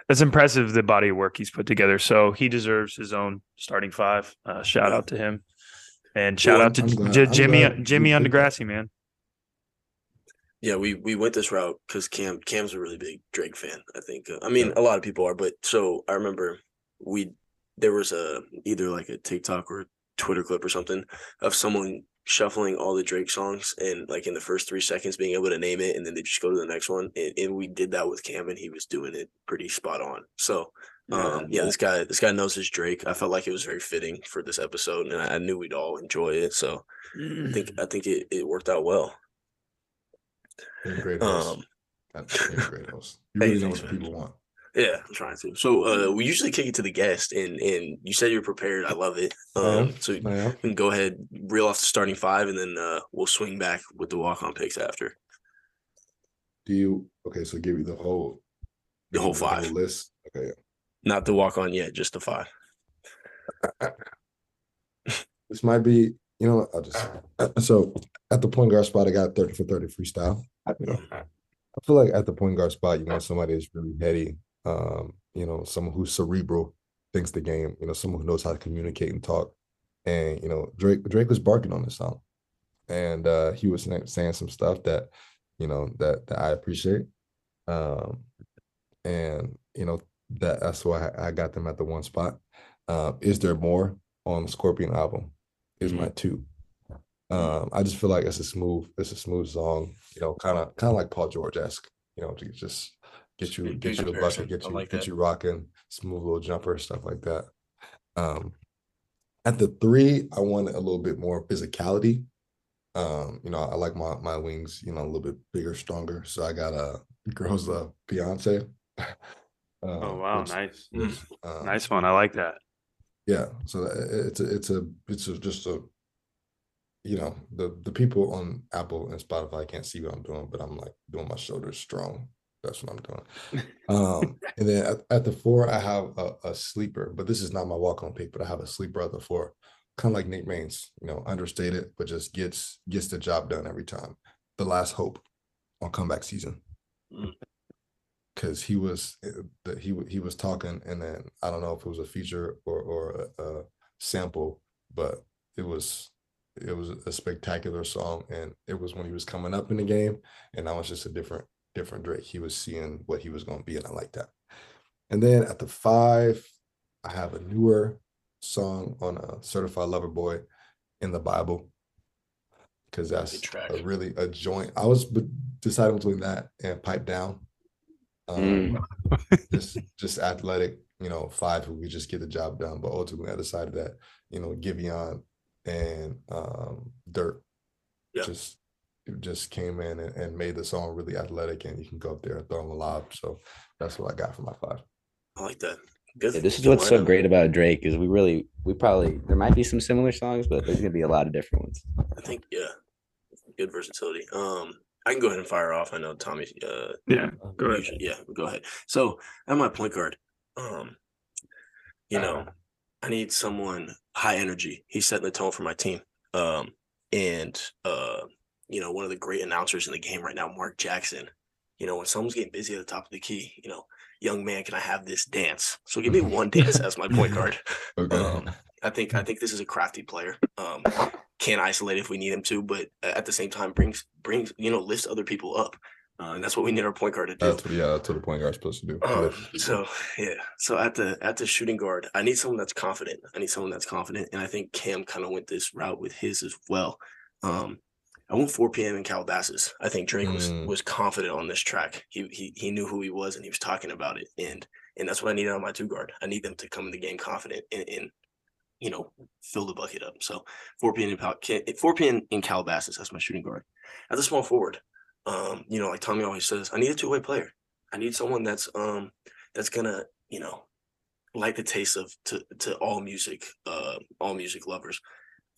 [SPEAKER 2] that's impressive. The body of work he's put together. So he deserves his own starting five. Uh, shout out to him, and shout well, out to J- Jimmy Jimmy on Degrassi, man.
[SPEAKER 1] Yeah, we we went this route because Cam Cam's a really big Drake fan. I think. Uh, I mean, yeah. a lot of people are, but so I remember we there was a either like a TikTok or Twitter clip or something of someone shuffling all the Drake songs and like in the first three seconds being able to name it and then they just go to the next one. And, and we did that with Cam and he was doing it pretty spot on. So um yeah, this guy this guy knows his Drake. I felt like it was very fitting for this episode and I, I knew we'd all enjoy it. So I think I think it, it worked out well.
[SPEAKER 4] great host. Um, great host. You really know what people want.
[SPEAKER 1] Yeah, I'm trying to. So uh, we usually kick it to the guest, and and you said you're prepared. I love it. Um, so yeah. we can go ahead, reel off the starting five, and then uh, we'll swing back with the walk on picks after.
[SPEAKER 4] Do you okay? So give you the whole,
[SPEAKER 1] the whole five the whole
[SPEAKER 4] list. Okay,
[SPEAKER 1] not the walk on yet, just the five.
[SPEAKER 4] this might be, you know, I'll just so at the point guard spot, I got thirty for thirty freestyle. You know, I feel like at the point guard spot, you want somebody that's really heady, um, you know, someone who's cerebral, thinks the game, you know, someone who knows how to communicate and talk. And, you know, Drake Drake was barking on this song. And uh he was saying some stuff that, you know, that that I appreciate. Um and you know, that that's why I, I got them at the one spot. Um, is there more on the Scorpion album? Is mm-hmm. my two. Um, I just feel like it's a smooth, it's a smooth song, you know, kind of kind of like Paul George esque, you know, just get you get you a bucket, get you like get that. you rocking, smooth little jumper, stuff like that. Um, at the three, I wanted a little bit more physicality. Um, you know, I like my my wings, you know, a little bit bigger, stronger. So I got a girl's uh, fiance.
[SPEAKER 2] uh, oh wow, which, nice, which, um, nice one. I like that.
[SPEAKER 4] Yeah, so it's a it's a it's a, just a you know the the people on Apple and Spotify can't see what I'm doing, but I'm like doing my shoulders strong that's what I'm doing. Um, and then at, at, the four, I have a, a, sleeper, but this is not my walk on pick, but I have a sleeper at the four, kind of like Nate Maines, you know, understated, but just gets gets the job done every time. The last hope on comeback season. Because mm. he was eh, he he was talking, and then I don't know if it was a feature or or a, a sample, but it was it was a spectacular song, and it was when he was coming up in the game, and that was just a different different Drake. He was seeing what he was going to be, and I like that. And then at the five, I have a newer song on a Certified Lover Boy in the Bible because that's a really a joint. I was deciding between that and Pipe Down. Um, mm. just just athletic, you know, five who we just get the job done. But ultimately, I decided that you know Giveon and um, Durk yeah. just just came in and, and, made the song really athletic and you can go up there and throw them a lob. So that's what I got for my five.
[SPEAKER 1] I like that.
[SPEAKER 3] Good. Yeah, this is what's so great about Drake is we really we probably there might be some similar songs, but there's gonna be a lot of different ones.
[SPEAKER 1] I think yeah, good versatility. Um, I can go ahead and fire off. I know Tommy.
[SPEAKER 2] Uh, yeah, go ahead.
[SPEAKER 1] Should, yeah, go ahead. So at my point guard, um, you know, I need someone high energy. He's setting the tone for my team. Um, and uh, you know, one of the great announcers in the game right now, Mark Jackson. You know, when someone's getting busy at the top of the key, you know, young man, can I have this dance? So give me one dance as my point guard. Okay. Um, I think I think this is a crafty player. Um, can isolate if we need him to, but at the same time brings brings you know lifts other people up, uh, and that's what we need our point guard to do.
[SPEAKER 4] That's what yeah, that's what the point guard's supposed to do.
[SPEAKER 1] Um, so yeah, so at the at the shooting guard, I need someone that's confident. I need someone that's confident, and I think Cam kind of went this route with his as well. Um, I went 4 p.m. in Calabasas. I think Drake was mm. was confident on this track. He, he he knew who he was and he was talking about it. And and that's what I needed on my two guard. I need them to come in the game confident and, and you know fill the bucket up. So 4 p.m. in 4 p.m. in Calabasas. That's my shooting guard. At the small forward, um, you know, like Tommy always says, I need a two way player. I need someone that's um that's gonna you know like the taste of to to all music uh all music lovers.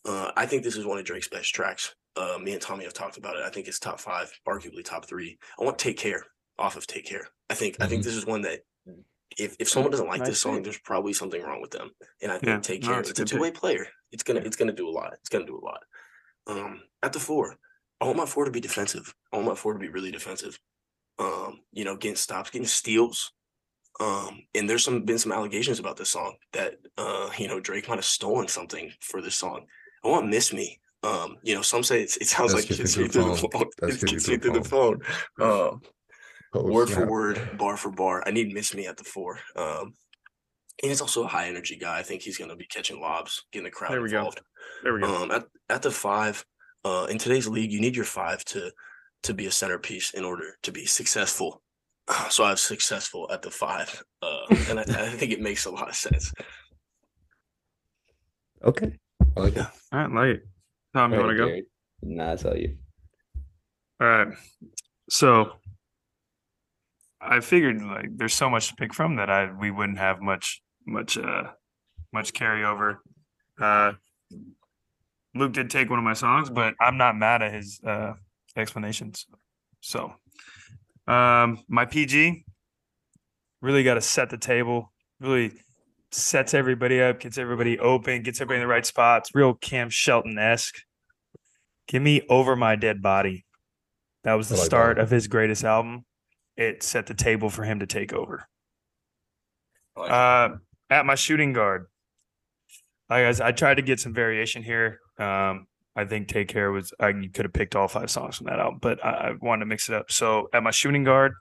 [SPEAKER 1] Uh, I think this is one of Drake's best tracks uh, me and Tommy have talked about it. I think it's top five, arguably top three. I want Take Care off of Take Care. I think. I think mm-hmm. this is one that if if someone doesn't like this song, there's probably something wrong with them. And I think yeah. take care. No, it's a two way player. It's gonna it's gonna do a lot. It's gonna do a lot. Um, at the four, I want my four to be defensive. I want my four to be really defensive. Um, you know, getting stops, getting steals. Um, and there's some been some allegations about this song that uh, you know, Drake might have stolen something for this song. I want Miss Me. Um, you know, some say it sounds That's like it's through the phone. That's through the phone. Um, word for word, bar for bar. I need Miss Me at the four. Um, and he's also a high energy guy. I think he's going to be catching lobs, getting the crowd there we involved. Go. There we go. Um, at, at the five, uh, in today's league, you need your five to to be a centerpiece in order to be successful. So I have successful at the five, uh, and I, I, think it makes a lot of sense.
[SPEAKER 3] Okay,
[SPEAKER 2] I like it. All right, like it. Tom, you want to go?
[SPEAKER 3] Nah, I tell you.
[SPEAKER 2] All right, so I figured like there's so much to pick from that I we wouldn't have much much uh much carryover. Uh Luke did take one of my songs, but I'm not mad at his uh explanations. So um my PG really got to set the table, really sets everybody up, gets everybody open, gets everybody in the right spots, real Cam Shelton esque. Give me over my dead body. That was the like start that. of his greatest album it set the table for him to take over. Like uh, at my shooting guard, I guys, I tried to get some variation here. Um, I think "Take Care" was I could have picked all five songs from that album, but I, I wanted to mix it up. So at my shooting guard,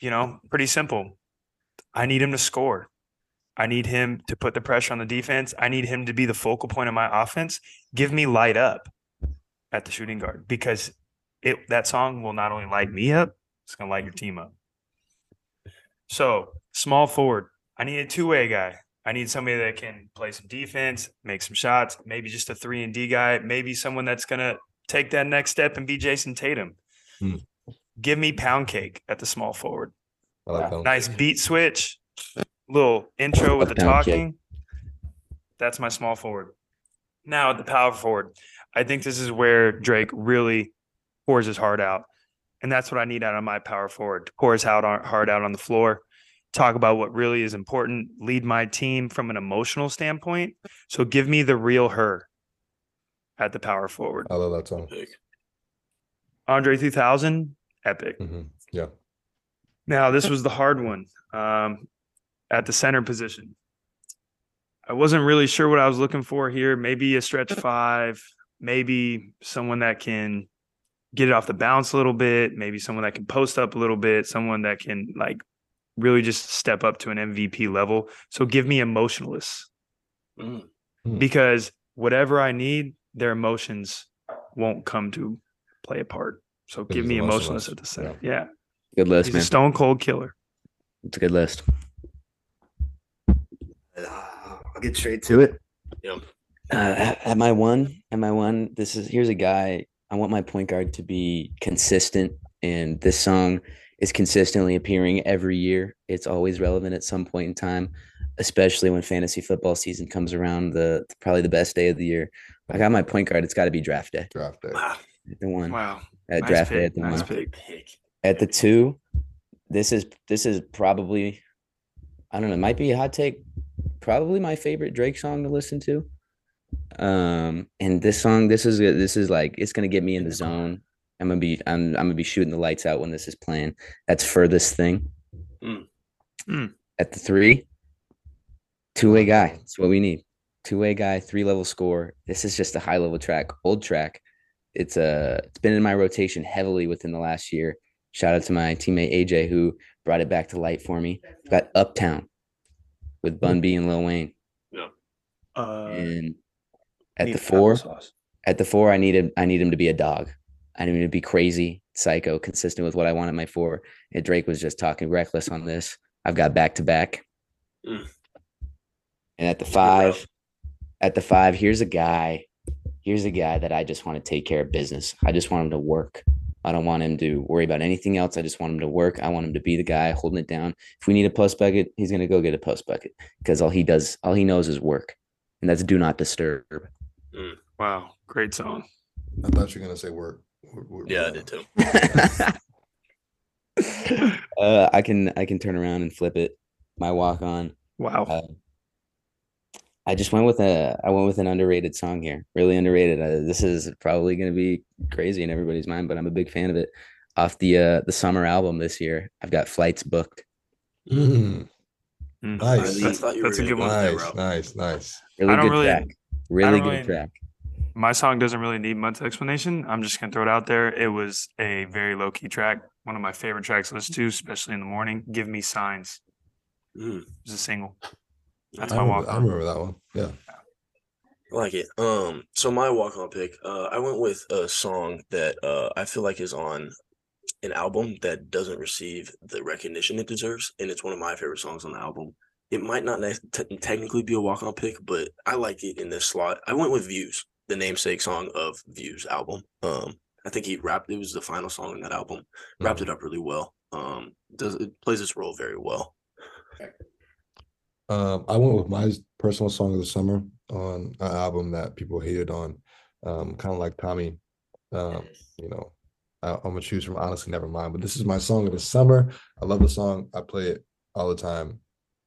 [SPEAKER 2] you know, pretty simple. I need him to score. I need him to put the pressure on the defense. I need him to be the focal point of my offense. Give me light up at the shooting guard because it that song will not only light me up, it's going to light your team up. So, small forward. I need a two way guy. I need somebody that can play some defense, make some shots, maybe just a three and D guy, maybe someone that's going to take that next step and be Jayson Tatum. Hmm. Give me pound cake at the small forward. Like nice beat switch, little intro with the talking. Cake. That's my small forward. Now at the power forward, I think this is where Drake really pours his heart out. And that's what I need out of my power forward to pour his heart out on the floor, talk about what really is important, lead my team from an emotional standpoint. So give me the real her at the power forward.
[SPEAKER 4] I love that song.
[SPEAKER 2] Andre 3000, epic.
[SPEAKER 4] Mm-hmm. Yeah.
[SPEAKER 2] Now, this was the hard one um, at the center position. I wasn't really sure what I was looking for here. Maybe a stretch five, maybe someone that can get it off the bounce a little bit, maybe someone that can post up a little bit, someone that can like really just step up to an MVP level. So give me emotionless. Mm. Because whatever I need, their emotions won't come to play a part. So give me emotionless at the center. Yeah. yeah.
[SPEAKER 3] Good list,
[SPEAKER 2] He's
[SPEAKER 3] man.
[SPEAKER 2] stone cold killer.
[SPEAKER 3] It's a good list. I'll get straight to it.
[SPEAKER 1] Yeah.
[SPEAKER 3] Uh, at, at my one, at my one, this is here's a guy I want my point guard to be consistent, and this song is consistently appearing every year. It's always relevant at some point in time, especially when fantasy football season comes around. The probably the best day of the year. I got my point guard. It's got to be draft day.
[SPEAKER 4] Draft day.
[SPEAKER 3] The one.
[SPEAKER 2] Wow.
[SPEAKER 3] At nice draft pick. day at the nice one. Pick. At the two, this is this is probably, I don't know, it might be a hot take. Probably my favorite Drake song to listen to. Um, and this song, this is this is like it's gonna get me in the zone. I'm gonna be I'm I'm gonna be shooting the lights out when this is playing. That's furthest thing. Mm. Mm. At the three, two way guy. That's what we need. Two way guy, three level score. This is just a high level track, old track. It's a uh, it's been in my rotation heavily within the last year. Shout out to my teammate AJ who brought it back to light for me. I've got Uptown with Bun B and Lil Wayne.
[SPEAKER 1] Yeah.
[SPEAKER 3] Uh, and at the four, at the four, I needed I need him to be a dog. I need him to be crazy, psycho, consistent with what I wanted my four. And Drake was just talking reckless on this. I've got back to back. Mm. And at the five, at the five, here's a guy. Here's a guy that I just want to take care of business. I just want him to work. I don't want him to worry about anything else. I just want him to work. I want him to be the guy holding it down. If we need a post bucket, he's gonna go get a post bucket because all he does, all he knows is work, and that's do not disturb.
[SPEAKER 2] Mm. Wow, great song.
[SPEAKER 4] I thought you were gonna say work.
[SPEAKER 1] yeah, I did too.
[SPEAKER 3] uh, I can I can turn around and flip it. my walk on.
[SPEAKER 2] Wow. Uh,
[SPEAKER 3] I just went with a I went with an underrated song here. Really underrated. Uh, this is probably going to be crazy in everybody's mind, but I'm a big fan of it. Off the uh the summer album this year, I've got flights booked.
[SPEAKER 4] Mm. Mm. Nice. Really, that's, a good one. Nice, nice, nice.
[SPEAKER 3] Really good really, track. Really good really, track.
[SPEAKER 2] My song doesn't really need much explanation. I'm just gonna throw it out there. It was a very low key track. One of my favorite tracks to listen to, especially in the morning. Give me signs. Mm. It was a single.
[SPEAKER 4] That's I my walk. I remember that one. Yeah.
[SPEAKER 1] I like it. Um, so my walk on pick, uh, I went with a song that uh I feel like is on an album that doesn't receive the recognition it deserves, and it's one of my favorite songs on the album. It might not te- technically be a walk on pick, but I like it in this slot. I went with Views, the namesake song of Views album. Um, I think he rapped. It was the final song in that album. Mm-hmm. Wrapped it up really well. Um, does it plays its role very well.
[SPEAKER 4] Um, I went with my personal song of the summer on an album that people hated on, um, kind of like Tommy. Um, you know, I, am gonna choose from honestly, never mind. But this is my song of the summer. I love the song. I play it all the time,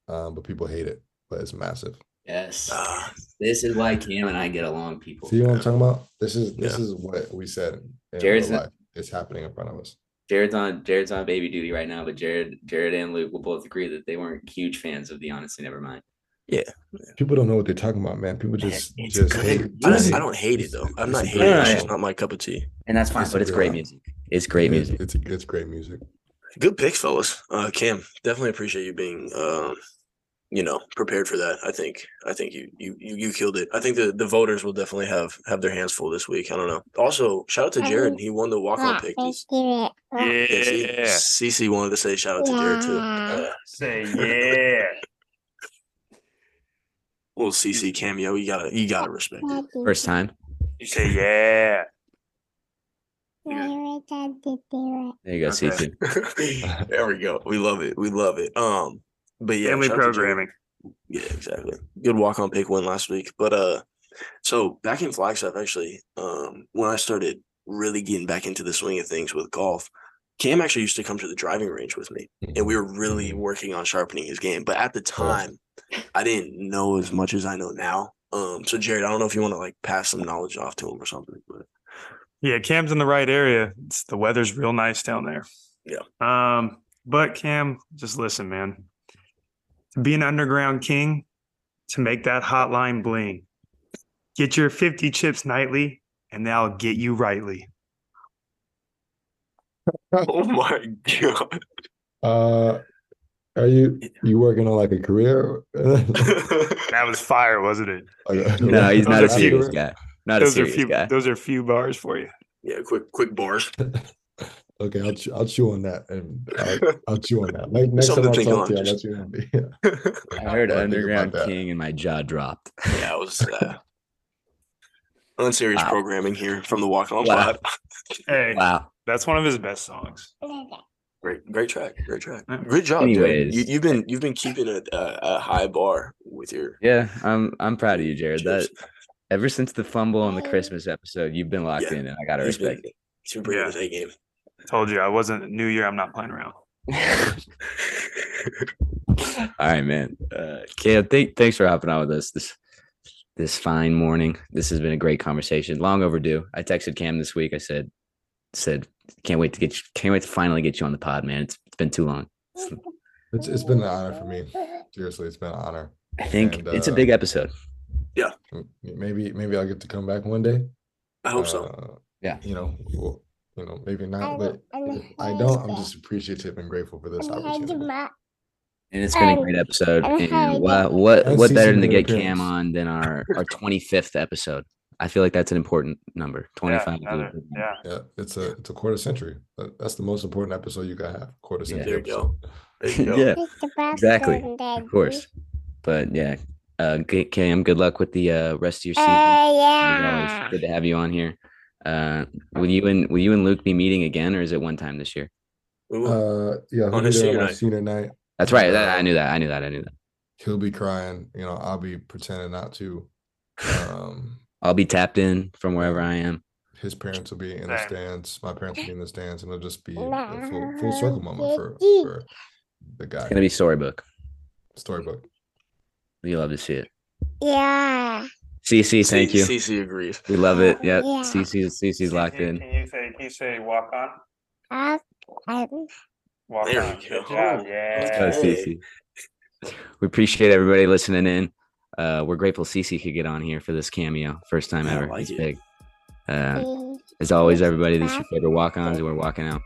[SPEAKER 4] um, but people hate it. But it's massive.
[SPEAKER 3] Yes, ah. this is why Cam and I get along. People,
[SPEAKER 4] see what I'm talking about? This is this yeah. is what we said. Jared's not, it's happening in front of us.
[SPEAKER 3] Jared's on Jared's on baby duty right now, but Jared Jared and Luke will both agree that they weren't huge fans of the honestly never mind.
[SPEAKER 1] Yeah.
[SPEAKER 4] People don't know what they're talking about, man. People just it's just hate
[SPEAKER 1] it. I, don't, I don't hate it though. I'm not hating it. It's not my cup of tea.
[SPEAKER 3] And that's fine, it's but it's great music. It's great music.
[SPEAKER 4] It's it's great music.
[SPEAKER 1] Good picks, fellas. Uh Cam, definitely appreciate you being um you know prepared for that i think i think you you you killed it i think the the voters will definitely have have their hands full this week i don't know also shout out to jared he won the walk-on pick
[SPEAKER 2] yeah, yeah.
[SPEAKER 1] cc wanted to say shout out to jared too uh,
[SPEAKER 2] say yeah
[SPEAKER 1] little cc cameo you gotta you gotta respect it
[SPEAKER 3] first time
[SPEAKER 2] you say yeah
[SPEAKER 3] there you go, okay.
[SPEAKER 1] CC. there we go. We love it. We love it. Um, but yeah,
[SPEAKER 2] family programming.
[SPEAKER 1] Yeah, exactly. Good walk on pick win last week. But uh so back in Flagstaff, actually, um, when I started really getting back into the swing of things with golf, Cam actually used to come to the driving range with me, and we were really mm-hmm. working on sharpening his game. But at the time, I didn't know as much as I know now. Um, so Jared, I don't know if you want to like pass some knowledge off to him or something, but
[SPEAKER 2] yeah, Cam's in the right area. It's, the weather's real nice down there.
[SPEAKER 1] Yeah.
[SPEAKER 2] Um, but Cam, just listen, man be an underground king, to make that hotline bling. Get your 50 chips nightly, and they'll get you rightly.
[SPEAKER 1] oh my god.
[SPEAKER 4] Uh are you you working on like a career?
[SPEAKER 2] that was fire, wasn't it?
[SPEAKER 3] no, he's not a serious guy. Not
[SPEAKER 2] those
[SPEAKER 3] a serious
[SPEAKER 2] are few,
[SPEAKER 3] guy.
[SPEAKER 2] Those are few bars for you.
[SPEAKER 1] Yeah, quick quick bars.
[SPEAKER 4] Okay, I'll chew, I'll chew on that, and I'll, I'll chew on that. Like, next Something time I talk to you, I'll let you
[SPEAKER 3] know. I heard Underground King, and my jaw dropped.
[SPEAKER 1] Yeah, it was uh, unserious wow. programming here from the Walk On wow. Pod.
[SPEAKER 2] hey, wow, that's one of his best songs.
[SPEAKER 1] Great, great track, great track. Good job, Anyways, dude. You, have been you've been keeping a, a, a, high bar with your.
[SPEAKER 3] Yeah, I'm I'm proud of you, Jared. That ever since the fumble on the Christmas episode, you've been locked yeah, in, and I gotta respect
[SPEAKER 1] been, it. He's been bringing yeah. his A game.
[SPEAKER 2] Told you I wasn't New Year. I'm not playing around.
[SPEAKER 3] All right, man. Uh, Caleb, th- thanks for hopping on with us this this fine morning. This has been a great conversation. Long overdue. I texted Cam this week. I said said can't wait to get you, can't wait to finally get you on the pod, man. It's, it's been too long.
[SPEAKER 4] It's it's been an honor for me. Seriously, it's been an honor.
[SPEAKER 3] I think and, it's uh, a big episode.
[SPEAKER 1] Yeah.
[SPEAKER 4] Maybe maybe I'll get to come back one day.
[SPEAKER 1] I hope uh, so.
[SPEAKER 3] Yeah.
[SPEAKER 4] You know, we'll, you know, maybe not, but I don't. I'm just appreciative and grateful for this opportunity.
[SPEAKER 3] And it's been a great episode. And what what what better than to get Cam on than our our 25th episode? I feel like that's an important number. 25.
[SPEAKER 2] Yeah,
[SPEAKER 4] yeah. yeah it's a it's a quarter century. That's the most important episode you gotta have. Quarter century. Yeah. There you go.
[SPEAKER 1] There you
[SPEAKER 3] go. yeah, exactly. Of course. But yeah, uh, Cam, good luck with the uh, rest of your season. Uh, yeah. Good to have you on here. Uh, will you and will you and Luke be meeting again, or is it one time this year?
[SPEAKER 4] Uh, yeah, on his senior night. senior night.
[SPEAKER 3] That's right. I knew that. I knew that. I knew that.
[SPEAKER 4] He'll be crying. You know, I'll be pretending not to. Um,
[SPEAKER 3] I'll be tapped in from wherever I am.
[SPEAKER 4] His parents will be in the stands. My parents will be in the stands, and it'll just be a full, full circle moment for, for the guy.
[SPEAKER 3] It's gonna be storybook.
[SPEAKER 4] storybook.
[SPEAKER 3] You love to see it.
[SPEAKER 5] Yeah.
[SPEAKER 3] CC, thank you.
[SPEAKER 1] CC agrees.
[SPEAKER 3] We love it. Yep. Yeah. CC, CC's locked in.
[SPEAKER 2] Can you say, can you say walk on?
[SPEAKER 5] Walk on.
[SPEAKER 2] Walk
[SPEAKER 1] there
[SPEAKER 2] on.
[SPEAKER 1] we go.
[SPEAKER 2] Good job. Yeah.
[SPEAKER 3] Oh, CC. We appreciate everybody listening in. Uh, we're grateful CC could get on here for this cameo. First time
[SPEAKER 1] Yeah,
[SPEAKER 3] ever.
[SPEAKER 1] like
[SPEAKER 3] it's
[SPEAKER 1] it.
[SPEAKER 3] big. Uh, as always, everybody, this is your favorite walk ons, and we're walking out.